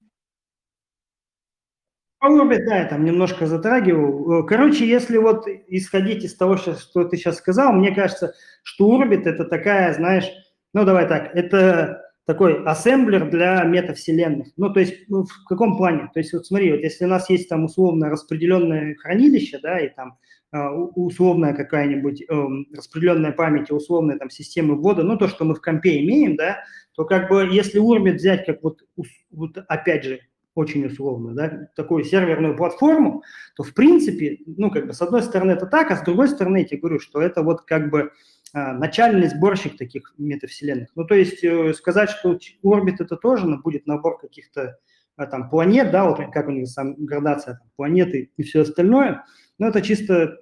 Орбит, да, я там немножко затрагивал. Короче, если вот исходить из того, что ты сейчас сказал, мне кажется, что Орбит это такая, знаешь, ну давай так, это такой ассемблер для метавселенных. Ну, то есть ну, в каком плане? То есть вот смотри, вот если у нас есть там условно распределенное хранилище, да, и там а, условная какая-нибудь э, распределенная память и условная там системы ввода, ну, то, что мы в компе имеем, да, то как бы если Урбит взять как вот, вот опять же, очень условно, да, такую серверную платформу, то в принципе, ну, как бы с одной стороны это так, а с другой стороны я тебе говорю, что это вот как бы начальный сборщик таких метавселенных. Ну, то есть э, сказать, что орбит это тоже будет набор каких-то а, там планет, да, вот как у них сам градация там, планеты и все остальное, но это чисто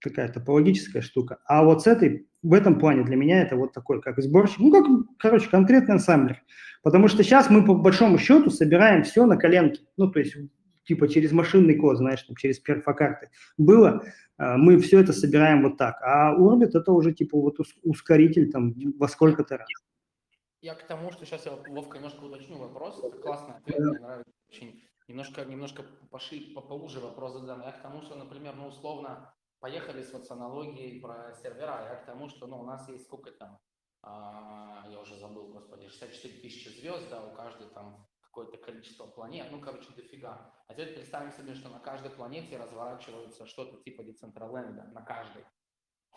такая топологическая штука. А вот с этой, в этом плане для меня это вот такой, как сборщик, ну, как, короче, конкретный ансамблер. Потому что сейчас мы по большому счету собираем все на коленке. Ну, то есть типа через машинный код, знаешь, там, через перфокарты. Было, а, мы все это собираем вот так. А Orbit это уже типа вот ускоритель там во сколько-то раз. Я к тому, что сейчас я, Вовка, немножко уточню вопрос. Это классный ответ, мне нравится очень. Немножко, немножко поши, поуже вопрос задам. Я к тому, что, например, ну, условно, поехали с вот аналогией про сервера. Я к тому, что, ну, у нас есть сколько там, а, я уже забыл, господи, 64 тысячи звезд, да, у каждой там какое-то количество планет, ну, короче, дофига. А теперь представим себе, что на каждой планете разворачивается что-то типа Децентраленда, на каждой.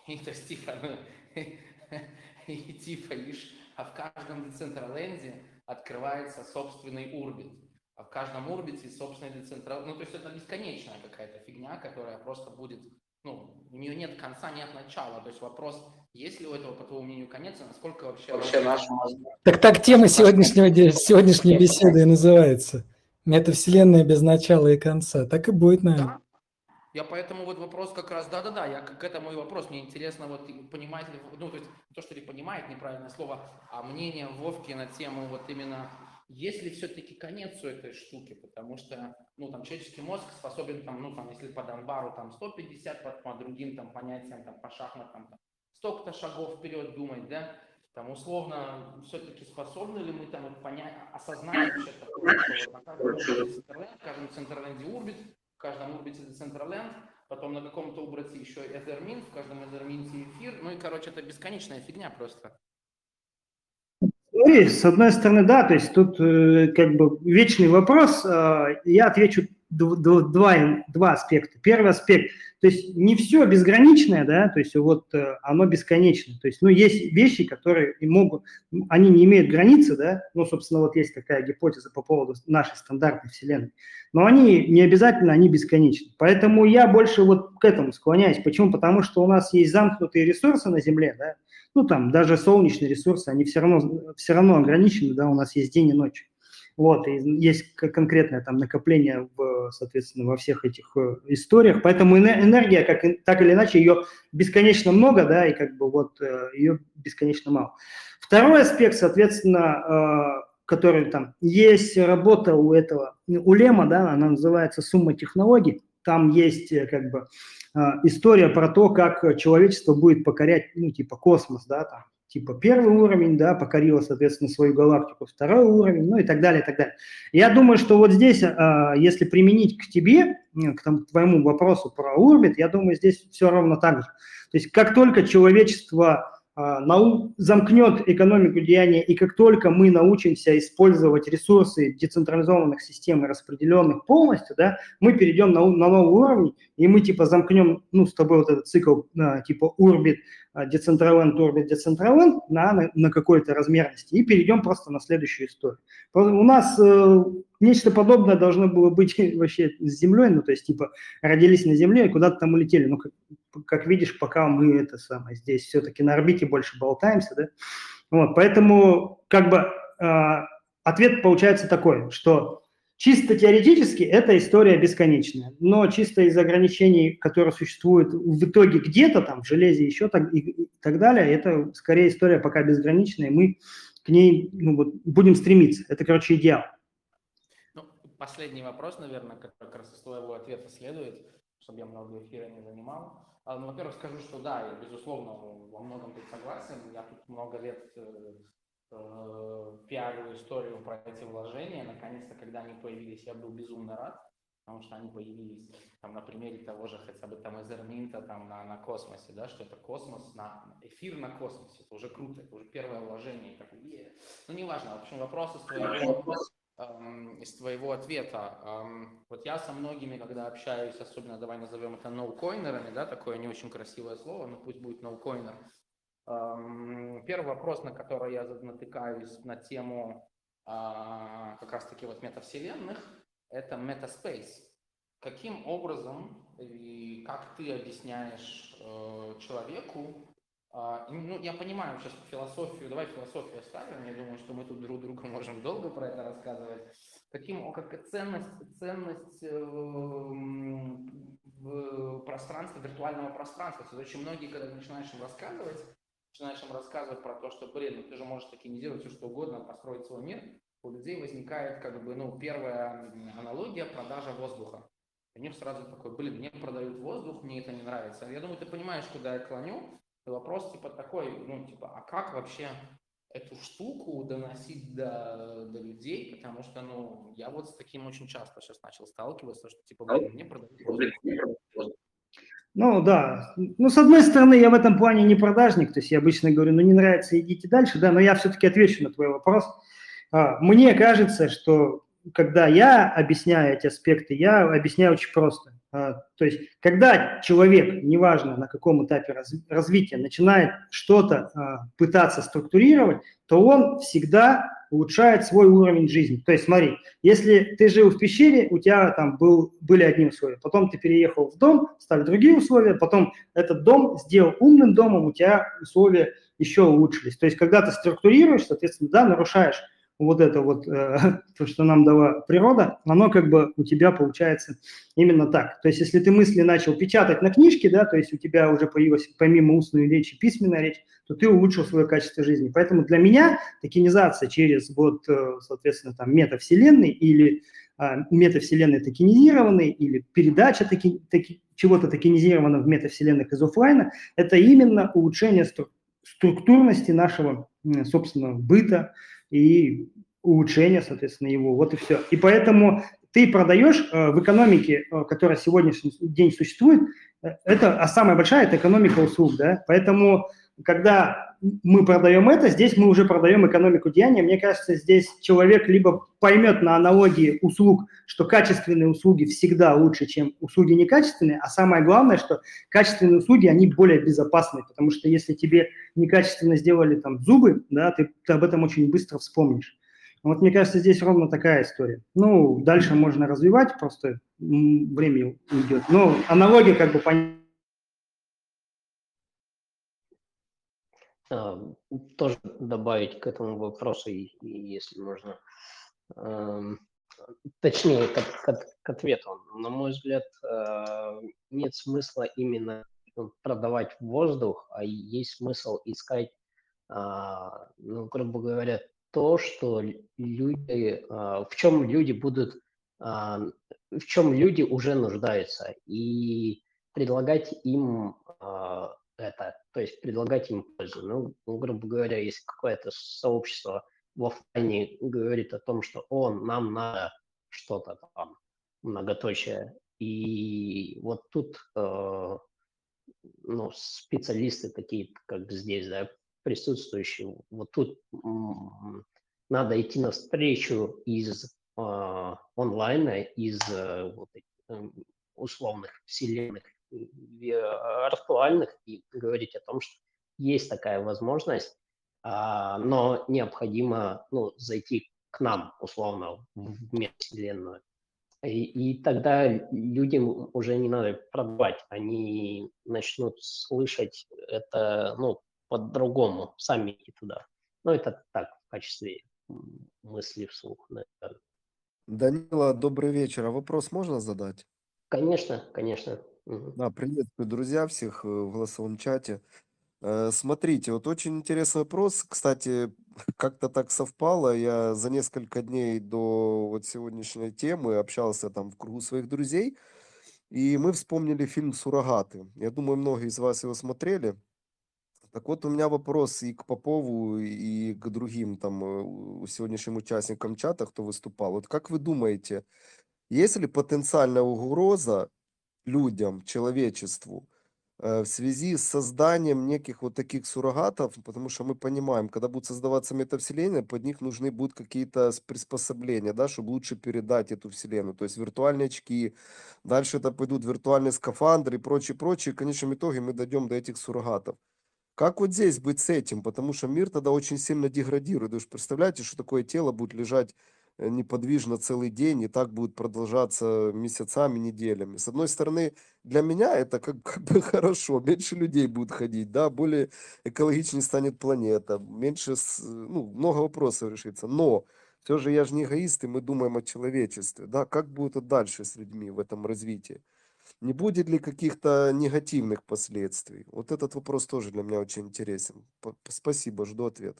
И то есть, типа, ну, [laughs] и типа лишь, а в каждом Децентраленде открывается собственный урбит. А в каждом урбите собственный децентраленд. Ну, то есть это бесконечная какая-то фигня, которая просто будет ну, у нее нет конца, нет начала. То есть вопрос, есть ли у этого, по твоему мнению, конец, и насколько вообще... вообще наш Так так тема сегодняшнего, сегодняшней беседы и называется. Метавселенная без начала и конца. Так и будет, наверное. Да. Я поэтому вот вопрос как раз, да-да-да, я к этому и вопрос. Мне интересно, вот понимает ли, ну, то есть то, что ли понимает, неправильное слово, а мнение Вовки на тему вот именно есть ли все-таки конец у этой штуки, потому что, ну, там, человеческий мозг способен, там, ну, там, если по Донбару, там, 150, по, по другим, там, понятиям, там, по шахматам, там, столько-то шагов вперед думать, да, там, условно, все-таки способны ли мы, там, понять, осознать вообще такое, что вот на каждом Центрленд, в каждом Центрленде Урбит, в каждом Урбите Центрленд, потом на каком-то Урбите еще Эдермин, в каждом Эдерминте эфир, ну, и, короче, это бесконечная фигня просто. Смотри, с одной стороны, да, то есть тут э, как бы вечный вопрос. Э, я отвечу два, два аспекта. Первый аспект, то есть не все безграничное, да, то есть вот э, оно бесконечно. То есть, ну, есть вещи, которые и могут, они не имеют границы, да, ну, собственно, вот есть такая гипотеза по поводу нашей стандартной Вселенной, но они не обязательно, они бесконечны. Поэтому я больше вот к этому склоняюсь. Почему? Потому что у нас есть замкнутые ресурсы на Земле, да, ну, там, даже солнечные ресурсы, они все равно, все равно ограничены, да, у нас есть день и ночь. Вот, и есть конкретное там накопление, в, соответственно, во всех этих э, историях. Поэтому энергия, как, так или иначе, ее бесконечно много, да, и как бы вот э, ее бесконечно мало. Второй аспект, соответственно, который там есть работа у этого, у Лема, да, она называется «Сумма технологий». Там есть как бы история про то, как человечество будет покорять, ну, типа космос, да, там, типа первый уровень, да, покорила, соответственно, свою галактику, второй уровень, ну и так далее, и так далее. Я думаю, что вот здесь, а, если применить к тебе, к твоему вопросу про орбит, я думаю, здесь все равно так же. То есть как только человечество а, нау замкнет экономику деяния, и как только мы научимся использовать ресурсы децентрализованных систем и распределенных полностью, да, мы перейдем на, на новый уровень, и мы типа замкнем, ну, с тобой вот этот цикл а, типа орбит, Decentraland, Orbit, на, на, на какой-то размерности и перейдем просто на следующую историю. У нас э, нечто подобное должно было быть [laughs] вообще с Землей, ну, то есть, типа, родились на Земле и куда-то там улетели. Ну, как, как видишь, пока мы это самое здесь все-таки на орбите больше болтаемся, да. Вот, поэтому, как бы, э, ответ получается такой, что Чисто теоретически эта история бесконечная, но чисто из ограничений, которые существуют в итоге где-то там, в железе еще так, и, так далее, это скорее история пока безграничная, мы к ней ну, вот, будем стремиться. Это, короче, идеал. Ну, последний вопрос, наверное, как, как раз из твоего ответа следует, чтобы я много эфира не занимал. А, ну, во-первых, скажу, что да, я, безусловно, во многом тут согласен. Я тут много лет э, пиарил историю про эти вложения. Наконец-то, когда они появились, я был безумно рад, потому что они появились там, на примере того же хотя бы там Эзерминта там, на, на космосе, да, что это космос, на эфир на космосе. Это уже круто, это уже первое вложение. Так, е. Ну, неважно. В общем, вопрос из твоего, эм, из твоего ответа. Эм, вот я со многими, когда общаюсь, особенно давай назовем это ноукоинерами, да, такое не очень красивое слово, но пусть будет ноукоинер, Первый вопрос, на который я натыкаюсь на тему а, как раз-таки вот метавселенных, это метаспейс. Каким образом и как ты объясняешь э, человеку, э, ну, я понимаю сейчас философию, давай философию оставим, я думаю, что мы тут друг другу можем долго про это рассказывать. Каким, как ценность, ценность э, в пространстве, виртуального пространства. То очень многие, когда начинаешь им рассказывать, начинаешь им рассказывать про то, что, блин, ну ты же можешь токенизировать все что угодно, построить свой мир, у людей возникает как бы, ну, первая аналогия продажа воздуха. У них сразу такой, блин, мне продают воздух, мне это не нравится. Я думаю, ты понимаешь, куда я клоню. И вопрос типа такой, ну, типа, а как вообще эту штуку доносить до, до людей, потому что, ну, я вот с таким очень часто сейчас начал сталкиваться, что, типа, блин, мне продают воздух. Ну да, ну с одной стороны я в этом плане не продажник, то есть я обычно говорю, ну не нравится, идите дальше, да, но я все-таки отвечу на твой вопрос. А, мне кажется, что когда я объясняю эти аспекты, я объясняю очень просто. А, то есть, когда человек, неважно на каком этапе развития, начинает что-то а, пытаться структурировать, то он всегда улучшает свой уровень жизни. То есть, смотри, если ты жил в пещере, у тебя там был, были одни условия, потом ты переехал в дом, стали другие условия, потом этот дом сделал умным домом, у тебя условия еще улучшились. То есть, когда ты структурируешь, соответственно, да, нарушаешь вот это вот, э, [laughs] то, что нам дала природа, оно как бы у тебя получается именно так. То есть если ты мысли начал печатать на книжке, да, то есть у тебя уже появилась помимо устной речи письменная речь, то ты улучшил свое качество жизни. Поэтому для меня токенизация через вот, э, соответственно, там метавселенной или э, метавселенной токенизированной или передача таки, таки, чего-то токенизированного в метавселенных из офлайна, это именно улучшение стру структурности нашего, собственно, быта, и улучшение, соответственно, его. Вот и все. И поэтому ты продаешь э, в экономике, э, которая сегодняшний день существует, э, это, а самая большая – это экономика услуг, да, поэтому когда мы продаем это, здесь мы уже продаем экономику деяния. Мне кажется, здесь человек либо поймет на аналогии услуг, что качественные услуги всегда лучше, чем услуги некачественные, а самое главное, что качественные услуги, они более безопасны, потому что если тебе некачественно сделали там зубы, да, ты, ты об этом очень быстро вспомнишь. Вот мне кажется, здесь ровно такая история. Ну, дальше можно развивать, просто время уйдет. Но аналогия как бы понятна. А, тоже добавить к этому вопросу, если можно. точнее, к, к, к ответу. На мой взгляд, э, нет смысла именно продавать воздух, а есть смысл искать, а, ну, грубо говоря, то, что люди, а, в чем люди будут, а, в чем люди уже нуждаются, и предлагать им это, то есть предлагать им пользу. Ну, грубо говоря, если какое-то сообщество в офлайне говорит о том, что о, нам надо что-то там, многоточие, и вот тут э, ну, специалисты такие, как здесь, да, присутствующие, вот тут надо идти навстречу из э, онлайна, из э, вот, э, условных вселенных виртуальных и говорить о том, что есть такая возможность, а, но необходимо ну, зайти к нам, условно, в мир вселенную. И, и тогда людям уже не надо продавать, они начнут слышать это, ну, по-другому, сами идти туда. Ну, это так, в качестве мысли вслух. Наверное. Данила, добрый вечер. А вопрос можно задать? Конечно, конечно. Да, приветствую, друзья, всех э, в голосовом чате. Э, смотрите, вот очень интересный вопрос. Кстати, [laughs] как-то так совпало. Я за несколько дней до вот сегодняшней темы общался там в кругу своих друзей, и мы вспомнили фильм «Суррогаты». Я думаю, многие из вас его смотрели. Так вот, у меня вопрос и к Попову, и к другим там э, сегодняшним участникам чата, кто выступал. Вот как вы думаете, есть ли потенциальная угроза людям, человечеству – Э, в связи с созданием неких вот таких суррогатов, потому что мы понимаем, когда будут создаваться метавселенные, под них нужны будут какие-то приспособления, да, чтобы лучше передать эту вселенную, то есть виртуальные очки, дальше это пойдут виртуальные скафандры и прочее, прочее, и в конечном итоге мы дойдем до этих суррогатов. Как вот здесь быть с этим? Потому что мир тогда очень сильно деградирует. Вы же представляете, что такое тело будет лежать неподвижно целый день, и так будет продолжаться месяцами, неделями. С одной стороны, для меня это как, [laughs] как бы хорошо, меньше людей будет ходить, да, более экологичнее станет планета, меньше, ну, много вопросов решится. Но все же я же не эгоист, и мы думаем о человечестве, да, как будет дальше с людьми в этом развитии? Не будет ли каких-то негативных последствий? Вот этот вопрос тоже для меня очень интересен. Спасибо, жду ответ.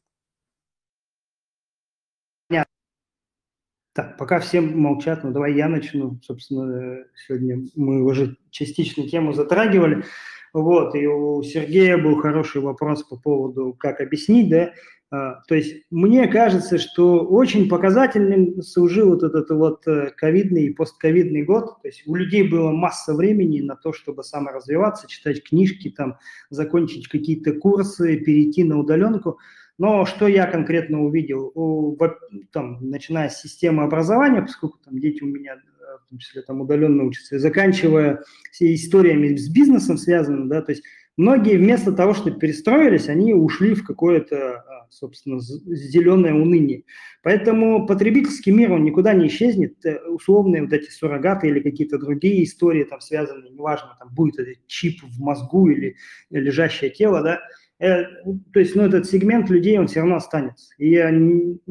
Так, пока все молчат, ну давай я начну. Собственно, сегодня мы уже частично тему затрагивали. Вот, и у Сергея был хороший вопрос по поводу, как объяснить, да. А, то есть мне кажется, что очень показательным служил вот этот вот э, ковидный и постковидный год. То есть у людей было масса времени на то, чтобы саморазвиваться, читать книжки, там, закончить какие-то курсы, перейти на удаленку. Но что я конкретно увидел, у, там, начиная с системы образования, поскольку там дети у меня э, в том числе там удаленно учатся, и заканчивая историями с бизнесом связанными, да, то есть многие вместо того, чтобы перестроились, они ушли в какое-то, а, собственно, зеленое уныние. Поэтому потребительский мир, он никуда не исчезнет. Э, условные вот эти суррогаты или какие-то другие истории там связанные, неважно, там будет этот чип в мозгу или лежащее тело, да, Э, то есть, ну, этот сегмент людей, он все равно останется. И я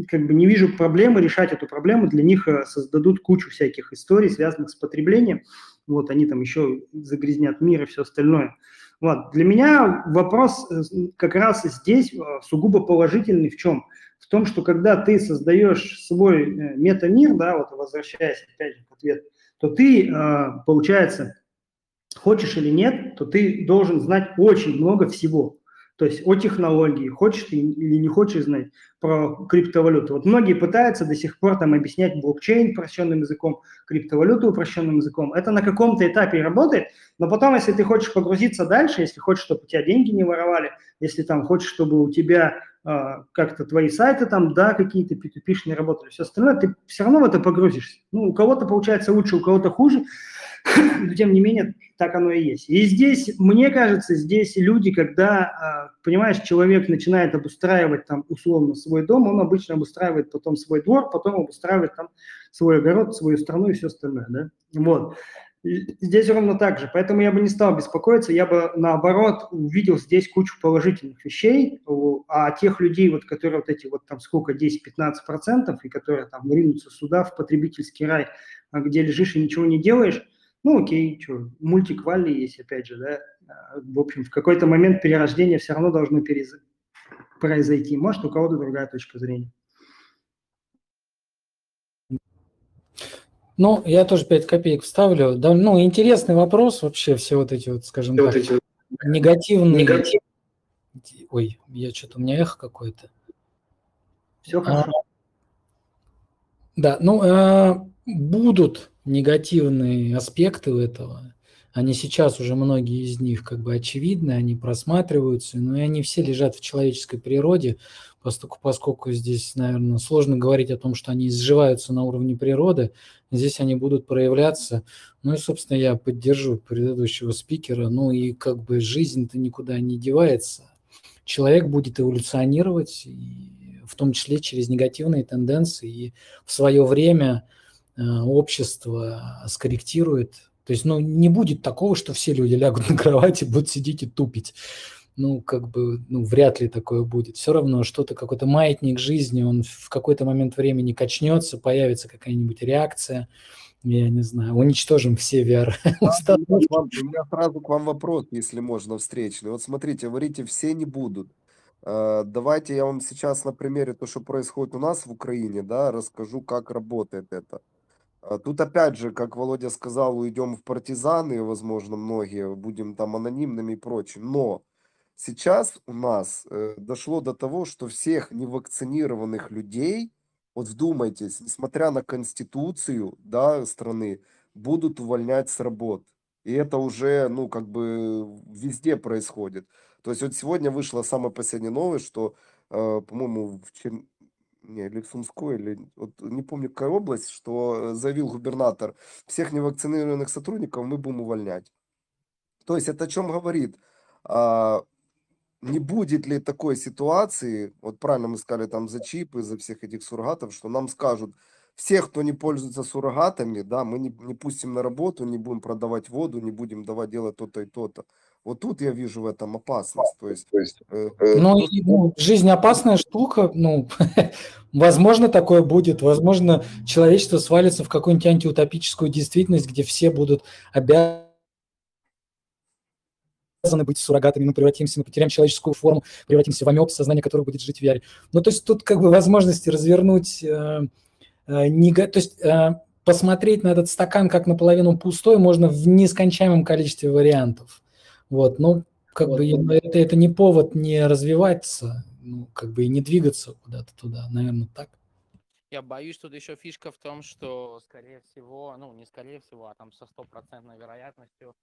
как бы не вижу проблемы решать эту проблему. Для них э, создадут кучу всяких историй, связанных с потреблением. Вот, они там еще загрязнят мир и все остальное. Вот. Для меня вопрос э, как раз здесь сугубо положительный в чем? В том, что когда ты создаешь свой метамир, да, вот возвращаясь опять же к ответу, то ты, получается, хочешь или нет, то ты должен знать очень много всего. То есть о технологии, хочешь ты или не хочешь знать про криптовалюту. Вот многие пытаются до сих пор там объяснять блокчейн упрощенным языком, криптовалюту упрощенным языком. Это на каком-то этапе работает, но потом, если ты хочешь погрузиться дальше, если хочешь, чтобы у тебя деньги не воровали, если там хочешь, чтобы у тебя э, как-то твои сайты там, да, какие-то p 2 не работали, все остальное, ты все равно в это погрузишься. Ну, у кого-то получается лучше, у кого-то хуже, [sniffs] но тем не менее так оно и есть. И здесь, мне кажется, здесь люди, когда, а, понимаешь, человек начинает обустраивать там условно свой дом, он обычно обустраивает потом свой двор, потом обустраивает там свой огород, свою страну и все остальное, да. Вот. Здесь ровно так же. Поэтому я бы не стал беспокоиться, я бы наоборот увидел здесь кучу положительных вещей, а тех людей, вот, которые вот эти вот там сколько, 10-15%, и которые там ринутся сюда, в потребительский рай, а где лежишь и ничего не делаешь, ну окей, что, мультик Валли есть, опять же, да, а, в общем, в какой-то момент перерождение все равно должно перез... произойти. Может, у кого-то другая точка зрения. Ну, я тоже 5 копеек вставлю. Да, ну, интересный вопрос вообще, все вот эти вот, скажем все так, вот эти... негативные... Негатив... Ой, я что-то, у меня эхо какое-то. Все хорошо. А, да, ну, а, будут негативные аспекты у этого. Они сейчас уже многие из них как бы очевидны, они просматриваются, но и они все лежат в человеческой природе, поскольку, поскольку здесь, наверное, сложно говорить о том, что они изживаются на уровне природы, здесь они будут проявляться. Ну и, собственно, я поддержу предыдущего спикера. Ну и как бы жизнь-то никуда не девается. Человек будет эволюционировать, и том числе через негативные тенденции, и в свое время э, общество скорректирует. То есть, ну, не будет такого, что все люди лягут на кровати, будут сидеть и тупить ну, как бы, ну, вряд ли такое будет. Все равно что-то, какой-то маятник жизни, он в какой-то момент времени качнется, появится какая-нибудь реакция, я не знаю, уничтожим все VR. у меня сразу к вам вопрос, если можно, встречный. Вот смотрите, говорите, все не будут. А, давайте я вам сейчас на примере то, что происходит у нас в Украине, да, расскажу, как работает это. А, тут опять же, как Володя сказал, уйдем в партизаны, возможно, многие, будем там анонимными и прочим. Но Сейчас у нас э, дошло до того, что всех невакцинированных людей, вот вдумайтесь, несмотря на конституцию да, страны, будут увольнять с работ. И это уже, ну, как бы везде происходит. То есть вот сегодня вышла самая последняя новость, что, э, по-моему, в Чер... не, или в Сумской, или вот, не помню, какая область, что заявил губернатор, всех невакцинированных сотрудников мы будем увольнять. То есть это о чем говорит? А, не будет ли такой ситуации, вот правильно мы сказали там за чипы, за всех этих суррогатов, что нам скажут, всех, кто не пользуется суррогатами, да, мы не, не пустим на работу, не будем продавать воду, не будем давать делать то-то и то-то. Вот тут я вижу в этом опасность. То есть, есть, э, э ну, то, ну, жизнь опасная штука, ну, [laughs] возможно, такое будет, возможно, человечество свалится в какую-нибудь антиутопическую действительность, где все будут обязаны обязаны быть суррогатами, мы превратимся, мы потеряем человеческую форму, превратимся в амеб, сознание которого будет жить в VR. Ну, то есть тут как бы возможности развернуть, э, э, не, то есть э, посмотреть на этот стакан как наполовину пустой можно в нескончаемом количестве вариантов. Вот, ну, как вот. бы это, это не повод не развиваться, ну, как бы и не двигаться куда-то туда, наверное, так. Я боюсь, тут еще фишка в том, что, скорее всего, ну, не скорее всего, а там со стопроцентной вероятностью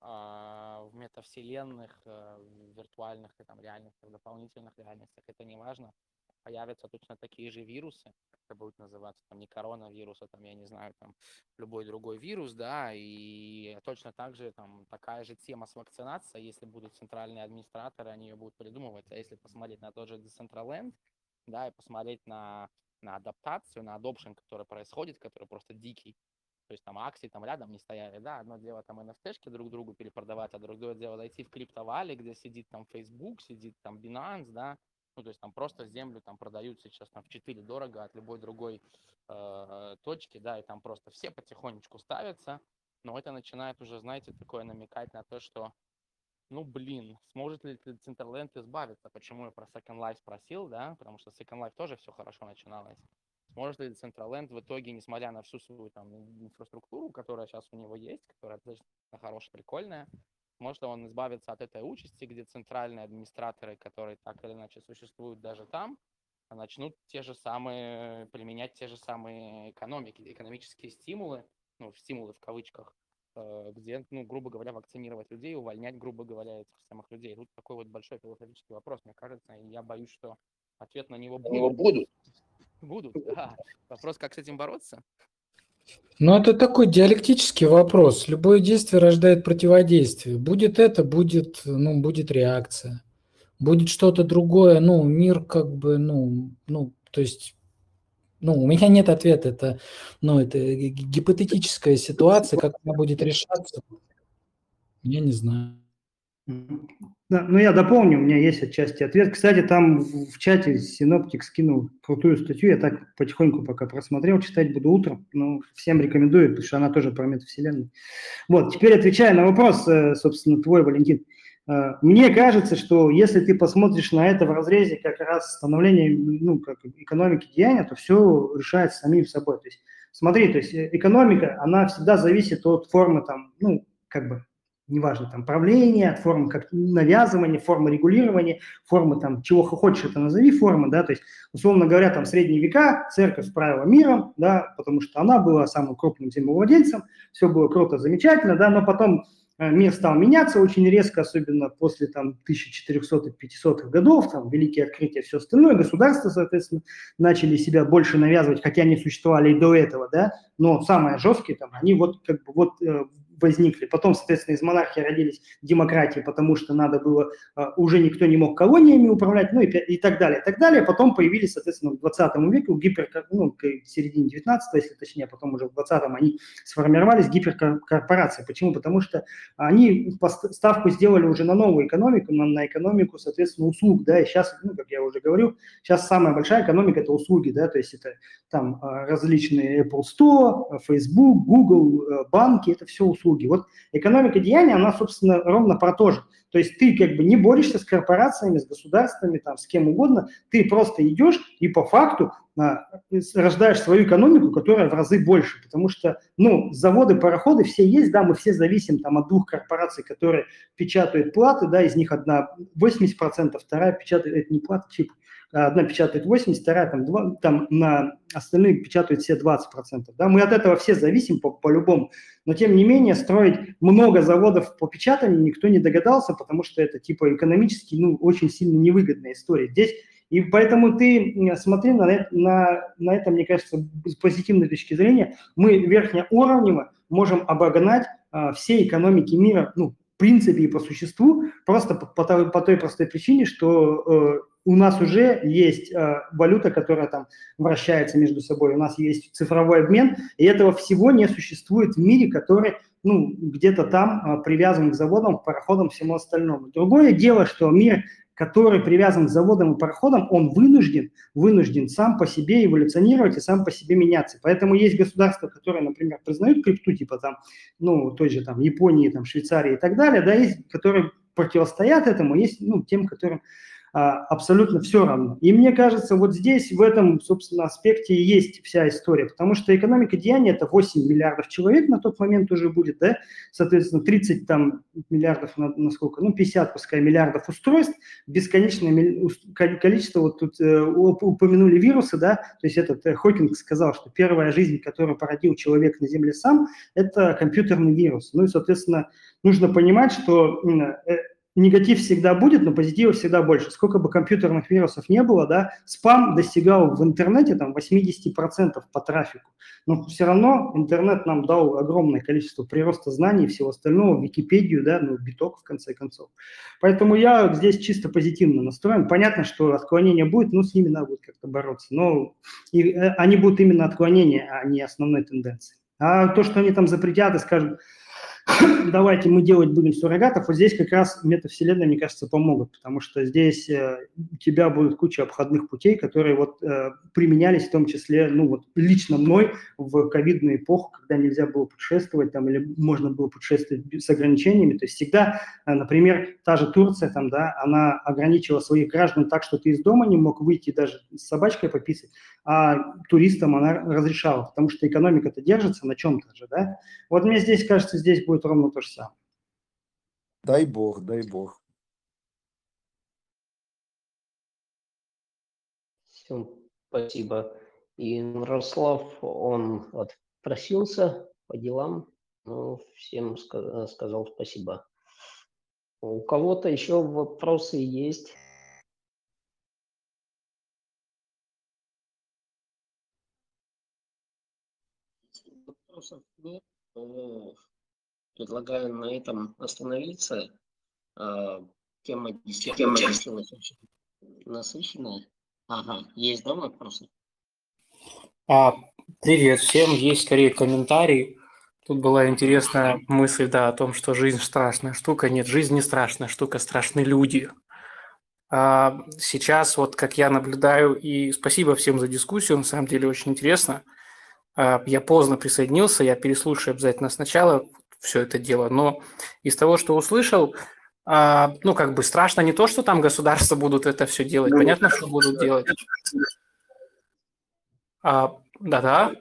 а, в метавселенных, э, в виртуальных и там реальностях, в дополнительных реальностях, это не важно, появятся точно такие же вирусы, это будет называться там не коронавирус, а там, я не знаю, там любой другой вирус, да, и точно так же там такая же тема с вакцинацией, если будут центральные администраторы, они ее будут придумывать, а если посмотреть на тот же Decentraland, да, и посмотреть на, на адаптацию, на adoption, который происходит, который просто дикий, то есть там акции там рядом не стояли, да, одно дело там NFT-шки друг другу перепродавать, а другое дело зайти в криптовали, где сидит там Facebook, сидит там Binance, да, ну, то есть там просто землю там продают сейчас там в 4 дорого от любой другой э, точки, да, и там просто все потихонечку ставятся, но это начинает уже, знаете, такое намекать на то, что ну, блин, сможет ли Централенд избавиться? Почему я про Second Life спросил, да? Потому что Second Life тоже все хорошо начиналось. Сможет ли Decentraland в итоге, несмотря на всю свою там инфраструктуру, которая сейчас у него есть, которая достаточно хорошая, прикольная, может ли он избавиться от этой участи, где центральные администраторы, которые так или иначе существуют даже там, начнут те же самые, применять те же самые экономики, экономические стимулы, ну, стимулы в кавычках, э, где, ну, грубо говоря, вакцинировать людей, увольнять, грубо говоря, этих самых людей. Тут такой вот большой философический вопрос, мне кажется, и я боюсь, что ответ на него будет. будут. Будут, да. Вопрос, как с этим бороться? Ну, это такой диалектический вопрос. Любое действие рождает противодействие. Будет это, будет, ну, будет реакция. Будет что-то другое, ну, мир как бы, ну, ну, то есть, ну, у меня нет ответа. Это, ну, это гипотетическая ситуация, как она будет решаться, я не знаю. Да, ну я дополню, у меня есть отчасти ответ. Кстати, там в чате Синоптик скинул крутую статью, я так потихоньку пока просмотрел, читать буду утром, но всем рекомендую, потому что она тоже про метавселенную. Вот, теперь отвечая на вопрос, э, собственно, твой, Валентин. Э, мне кажется, что если ты посмотришь на это в разрезе как раз становления ну, как экономики деяния, то все решается самим собой. То есть, смотри, то есть э, экономика, она всегда зависит от формы там, ну, как бы неважно, там, правление, от формы как навязывания, формы регулирования, формы там, чего хочешь, это назови формы, да, то есть, условно говоря, там, средние века церковь правила миром, да, потому что она была самым крупным землевладельцем, все было круто, замечательно, да, но потом э, мир стал меняться очень резко, особенно после там 1400-500-х годов, там великие открытия, все остальное, государства, соответственно, начали себя больше навязывать, хотя они существовали и до этого, да, но самые жесткие там, они вот как бы вот э, возникли. Потом, соответственно, из монархии родились демократии, потому что надо было, а, уже никто не мог колониями управлять, ну и, и так далее, и так далее. Потом появились, соответственно, в 20 веке, в гипер, ну, к середине 19 если точнее, а потом уже в 20-м они сформировались гиперкорпорации. Почему? Потому что они ставку сделали уже на новую экономику, на, на экономику, соответственно, услуг, да, и сейчас, ну, как я уже говорю, сейчас самая большая экономика – это услуги, да, то есть это там а, различные Apple Store, Facebook, Google, банки, это все услуги услуги. Вот экономика деяния, она, собственно, ровно про то же. То есть ты как бы не борешься с корпорациями, с государствами, там, с кем угодно, ты просто идешь и по факту а, рождаешь свою экономику, которая в разы больше, потому что, ну, заводы, пароходы все есть, да, мы все зависим там от двух корпораций, которые печатают платы, да, из них одна 80%, вторая печатает, не платы, чип, одна печатает 80, вторая там, 2, там на остальные печатают все 20%. Да? Мы от этого все зависим по- по-любому. Но тем не менее строить много заводов по печатанию никто не догадался, потому что это типа экономически ну, очень сильно невыгодная история. Здесь и поэтому ты смотри на, на, на это, мне кажется, с позитивной точки зрения, мы верхнеуровнево можем обогнать а, все экономики мира, ну, в принципе и по существу, просто по, по, по той простой причине, что э, у нас уже есть э, валюта, которая там вращается между собой, у нас есть цифровой обмен, и этого всего не существует в мире, который ну, где-то там э, привязан к заводам, к пароходам, всему остальному. Другое дело, что мир, который привязан к заводам и пароходам, он вынужден, вынужден сам по себе эволюционировать и сам по себе меняться. Поэтому есть государства, которые, например, признают крипту, типа там, ну, той же там Японии, там, Швейцарии и так далее, да, есть, которые противостоят этому, есть, ну, тем, которым абсолютно все равно. И мне кажется, вот здесь, в этом, собственно, аспекте и есть вся история, потому что экономика деяния – это 8 миллиардов человек на тот момент уже будет, да, соответственно, 30 там миллиардов, на, на сколько, ну, 50, пускай, миллиардов устройств, бесконечное количество, вот тут э, упомянули вирусы, да, то есть этот э, Хокинг сказал, что первая жизнь, которую породил человек на Земле сам, это компьютерный вирус. Ну и, соответственно, нужно понимать, что э, негатив всегда будет, но позитива всегда больше. Сколько бы компьютерных вирусов не было, да, спам достигал в интернете там 80% по трафику. Но все равно интернет нам дал огромное количество прироста знаний и всего остального, Википедию, да, ну, биток в конце концов. Поэтому я здесь чисто позитивно настроен. Понятно, что отклонение будет, но с ними надо будет как-то бороться. Но и, э, они будут именно отклонения, а не основной тенденцией. А то, что они там запретят и скажут, [laughs] давайте мы делать будем суррогатов, вот здесь как раз метавселенная, мне кажется, помогут, потому что здесь э, у тебя будет куча обходных путей, которые вот э, применялись в том числе, ну вот лично мной в ковидную эпоху, когда нельзя было путешествовать там или можно было путешествовать с ограничениями, то есть всегда, э, например, та же Турция там, да, она ограничивала своих граждан так, что ты из дома не мог выйти даже с собачкой пописать, а туристам она разрешала, потому что экономика-то держится на чем-то же, да. Вот мне здесь кажется, здесь будет ровно то же самое. Дай бог, дай бог. Всем спасибо. И Ярослав, он отпросился по делам, ну, всем сказал спасибо. У кого-то еще вопросы есть? вопросов нет, то предлагаю на этом остановиться. А, тема действительно получилась очень насыщенная. Ага, есть, да, вопросы? А, привет всем, есть скорее комментарий. Тут была интересная мысль, да, о том, что жизнь страшная штука. Нет, жизнь не страшная штука, страшны люди. А сейчас, вот как я наблюдаю, и спасибо всем за дискуссию, на самом деле очень интересно. А, я поздно присоединился, я переслушаю обязательно сначала все это дело, но из того, что услышал, а, ну, как бы страшно не то, что там государства будут это все делать, понятно, что будут делать. А, да-да.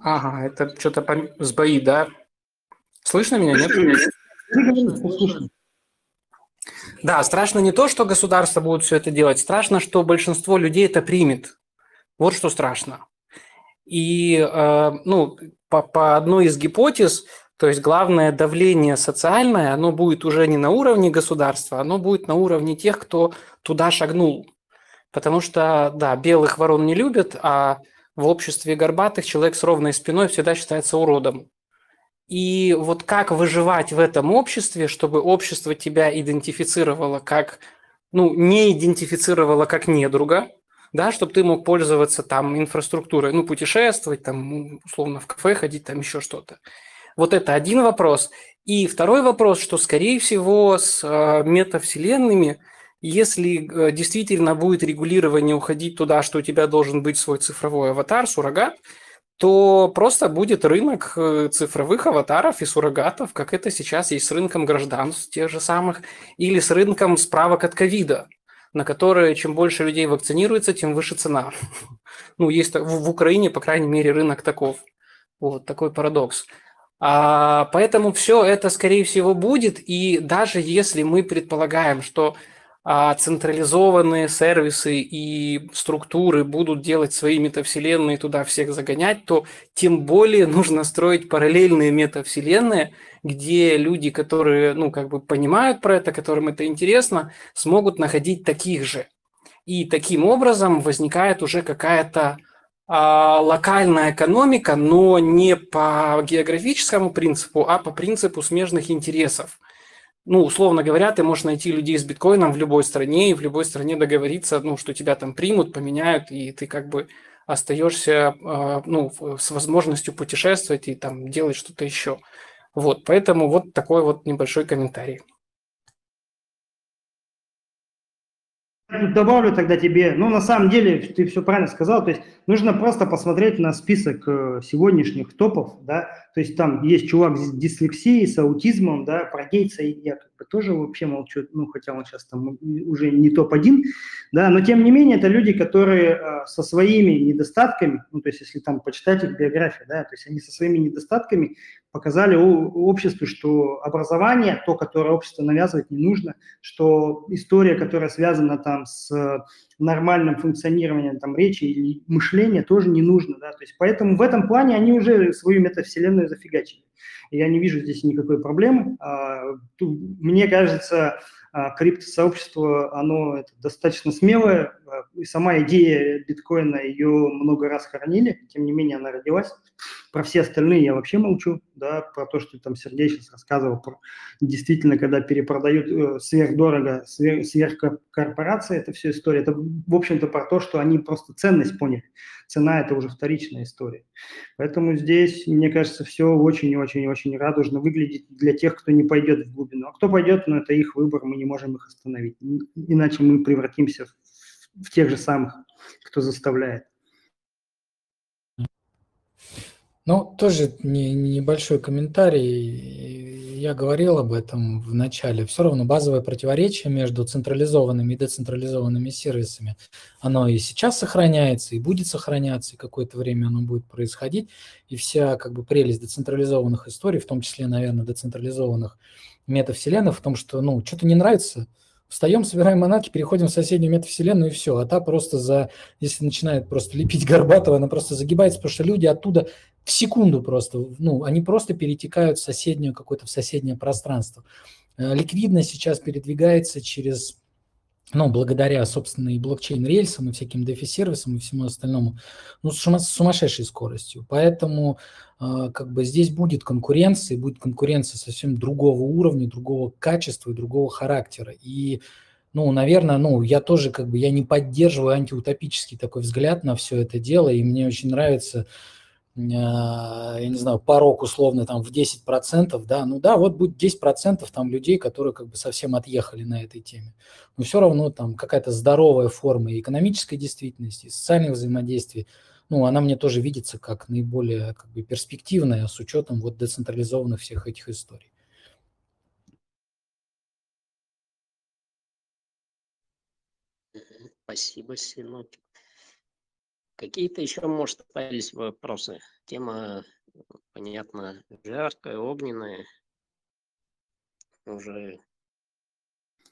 Ага, это что-то пом... сбоит, да? Слышно меня, нет? Да, страшно не то, что государство будет все это делать, страшно, что большинство людей это примет. Вот что страшно. И э, ну, по, по одной из гипотез, то есть главное давление социальное, оно будет уже не на уровне государства, оно будет на уровне тех, кто туда шагнул. Потому что, да, белых ворон не любят, а в обществе горбатых человек с ровной спиной всегда считается уродом. И вот как выживать в этом обществе, чтобы общество тебя идентифицировало как, ну, не идентифицировало как недруга, да, чтобы ты мог пользоваться там инфраструктурой, ну, путешествовать, там, условно, в кафе ходить, там еще что-то. Вот это один вопрос. И второй вопрос, что, скорее всего, с э, метавселенными – если э, действительно будет регулирование уходить туда, что у тебя должен быть свой цифровой аватар, суррогат, то просто будет рынок э, цифровых аватаров и суррогатов, как это сейчас есть с рынком гражданств тех же самых, или с рынком справок от ковида, на которые чем больше людей вакцинируется, тем выше цена. [laughs] Ну, есть в Украине, по крайней мере, рынок таков. Вот такой парадокс. А, поэтому все это, скорее всего, будет. И даже если мы предполагаем, что а централизованные сервисы и структуры будут делать свои метавселенные, туда всех загонять, то тем более нужно строить параллельные метавселенные, где люди, которые, ну, как бы понимают про это, которым это интересно, смогут находить таких же. И таким образом возникает уже какая-то а, локальная экономика, но не по географическому принципу, а по принципу смежных интересов – ну, условно говоря, ты можешь найти людей с биткоином в любой стране и в любой стране договориться, ну, что тебя там примут, поменяют, и ты как бы остаешься, а, ну, с возможностью путешествовать и там делать что-то еще. Вот, поэтому вот такой вот небольшой комментарий. Добавлю тогда тебе, ну, на самом деле, ты все правильно сказал, то есть нужно просто посмотреть на список э, сегодняшних топов, да, то есть там есть чувак с дислексией, с аутизмом, да, про Гейтса я как бы тоже вообще молчу, ну, хотя он сейчас там уже не топ-1, да, но тем не менее это люди, которые э, со своими недостатками, ну, то есть если там почитать их биографию, да, то есть они со своими недостатками показали обществу, что образование, то, которое общество навязывает, не нужно, что история, которая связана там с нормальным функционированием там речи или мышления, тоже не нужно, да, то есть поэтому в этом плане они уже свою метавселенную зафигачили. Я не вижу здесь никакой проблемы. А, мне кажется, а, криптосообщество, оно достаточно смелое, а, и сама идея биткоина, ее много раз хоронили, тем не менее она родилась. Про все остальные я вообще молчу, да, про то, что там Сергей сейчас рассказывал, про, действительно, когда перепродают э, сверхдорого, сверх, сверхкорпорации, это все история, это, в общем-то, про то, что они просто ценность поняли. Цена – это уже вторичная история. Поэтому здесь, мне кажется, все очень-очень-очень радужно выглядит для тех, кто не пойдет в глубину. А кто пойдет, ну, это их выбор, мы не можем их остановить. Иначе мы превратимся в, в тех же самых, кто заставляет. Ну, тоже не, небольшой комментарий. Я говорил об этом в начале. Все равно базовое противоречие между централизованными и децентрализованными сервисами, оно и сейчас сохраняется, и будет сохраняться, и какое-то время оно будет происходить. И вся как бы прелесть децентрализованных историй, в том числе, наверное, децентрализованных метавселенных, в том, что, ну, что-то не нравится – Встаем, собираем монатки, переходим в соседнюю метавселенную и все. А та просто за, если начинает просто лепить Горбатова, она просто загибается, потому что люди оттуда в секунду просто, ну, они просто перетекают в соседнюю какое-то, в соседнее пространство. Э, ликвидность сейчас передвигается через ну, благодаря, собственно, и блокчейн-рельсам, и всяким DeFi-сервисам, и всему остальному, ну, с сумасшедшей скоростью. Поэтому э, как бы здесь будет конкуренция, и будет конкуренция совсем другого уровня, другого качества и другого характера. И ну, наверное, ну, я тоже как бы, я не поддерживаю антиутопический такой взгляд на все это дело, и мне очень нравится, я не знаю, порог условно там в 10%, да, ну да, вот будет 10% там людей, которые как бы совсем отъехали на этой теме. Но все равно там какая-то здоровая форма экономической действительности, и социальных взаимодействий, ну, она мне тоже видится как наиболее как бы перспективная с учетом вот децентрализованных всех этих историй. Спасибо, Синопик. Какие-то еще, может, появились вопросы? Тема, понятно, жаркая, огненная. Уже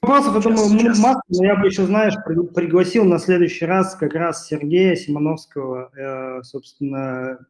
Вопросов, я думаю, масса, но я бы еще, знаешь, пригласил на следующий раз как раз Сергея Симоновского, э, собственно,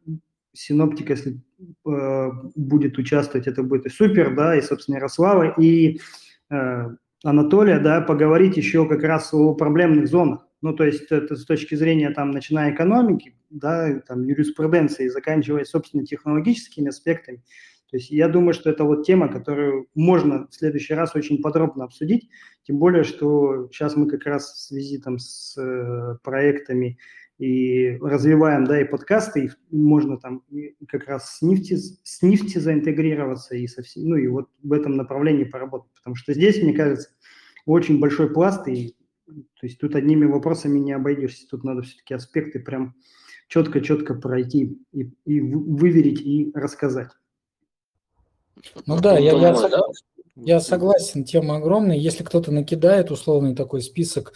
синоптика, если э, будет участвовать, это будет и супер, да, и, собственно, Ярослава, и э, Анатолия, да, поговорить еще как раз о проблемных зонах. Ну, то есть это с точки зрения, там, начиная экономики, да, там, юриспруденции, заканчивая, собственно, технологическими аспектами. То есть я думаю, что это вот тема, которую можно в следующий раз очень подробно обсудить, тем более, что сейчас мы как раз в связи там с э, проектами и развиваем, да, и подкасты, и можно там как раз с нефти, с нефти заинтегрироваться и совсем, ну и вот в этом направлении поработать, потому что здесь, мне кажется, очень большой пласт, и то есть тут одними вопросами не обойдешься, тут надо все-таки аспекты прям четко-четко пройти и, и выверить и рассказать. Ну да, я, я, я согласен, тема огромная. Если кто-то накидает условный такой список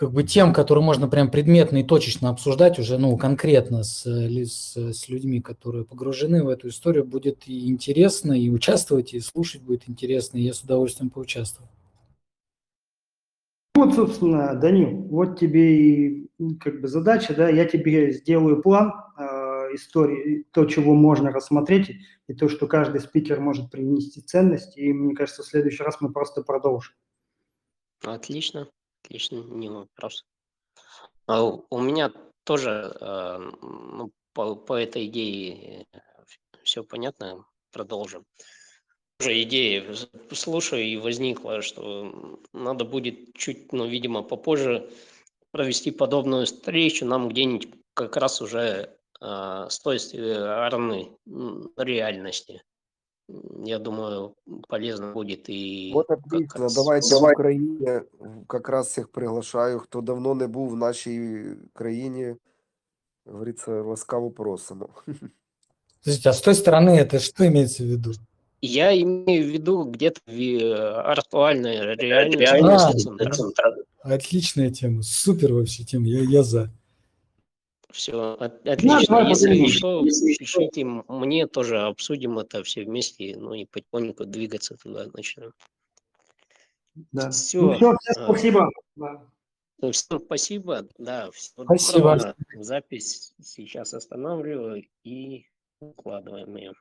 как бы тем, которые можно прям предметно и точечно обсуждать уже, ну, конкретно с, с, с людьми, которые погружены в эту историю, будет и интересно, и участвовать, и слушать будет интересно, и я с удовольствием поучаствую. Вот, собственно, Данил, вот тебе и как бы задача, да, я тебе сделаю план э, истории, то, чего можно рассмотреть, и то, что каждый спикер может принести ценность, и мне кажется, в следующий раз мы просто продолжим. Отлично. Отлично, не вопрос. А у меня тоже э, ну, по, по этой идее э, все понятно, продолжим Уже идея, слушаю, и возникла, что надо будет чуть, ну, видимо, попозже провести подобную встречу нам где-нибудь как раз уже э, с той стороны реальности я думаю, полезно будет и... Вот отлично, раз... давайте Давай. в Україні как раз всех приглашаю, хто давно не був в нашій країні, говорится, ласкаво просимо. [laughs] Подождите, а с той стороны это что имеется в виду? Я имею в виду где-то актуальная реальность. А, отличная тема, супер вообще тема, я, я за. Все, отлично. Если что, пишите мне тоже, обсудим это все вместе, ну и потихоньку двигаться туда начнем. Да. Все. Ну, все, всем спасибо. Да. Ну, всем спасибо. Да, все спасибо. Запись сейчас останавливаю и укладываем ее.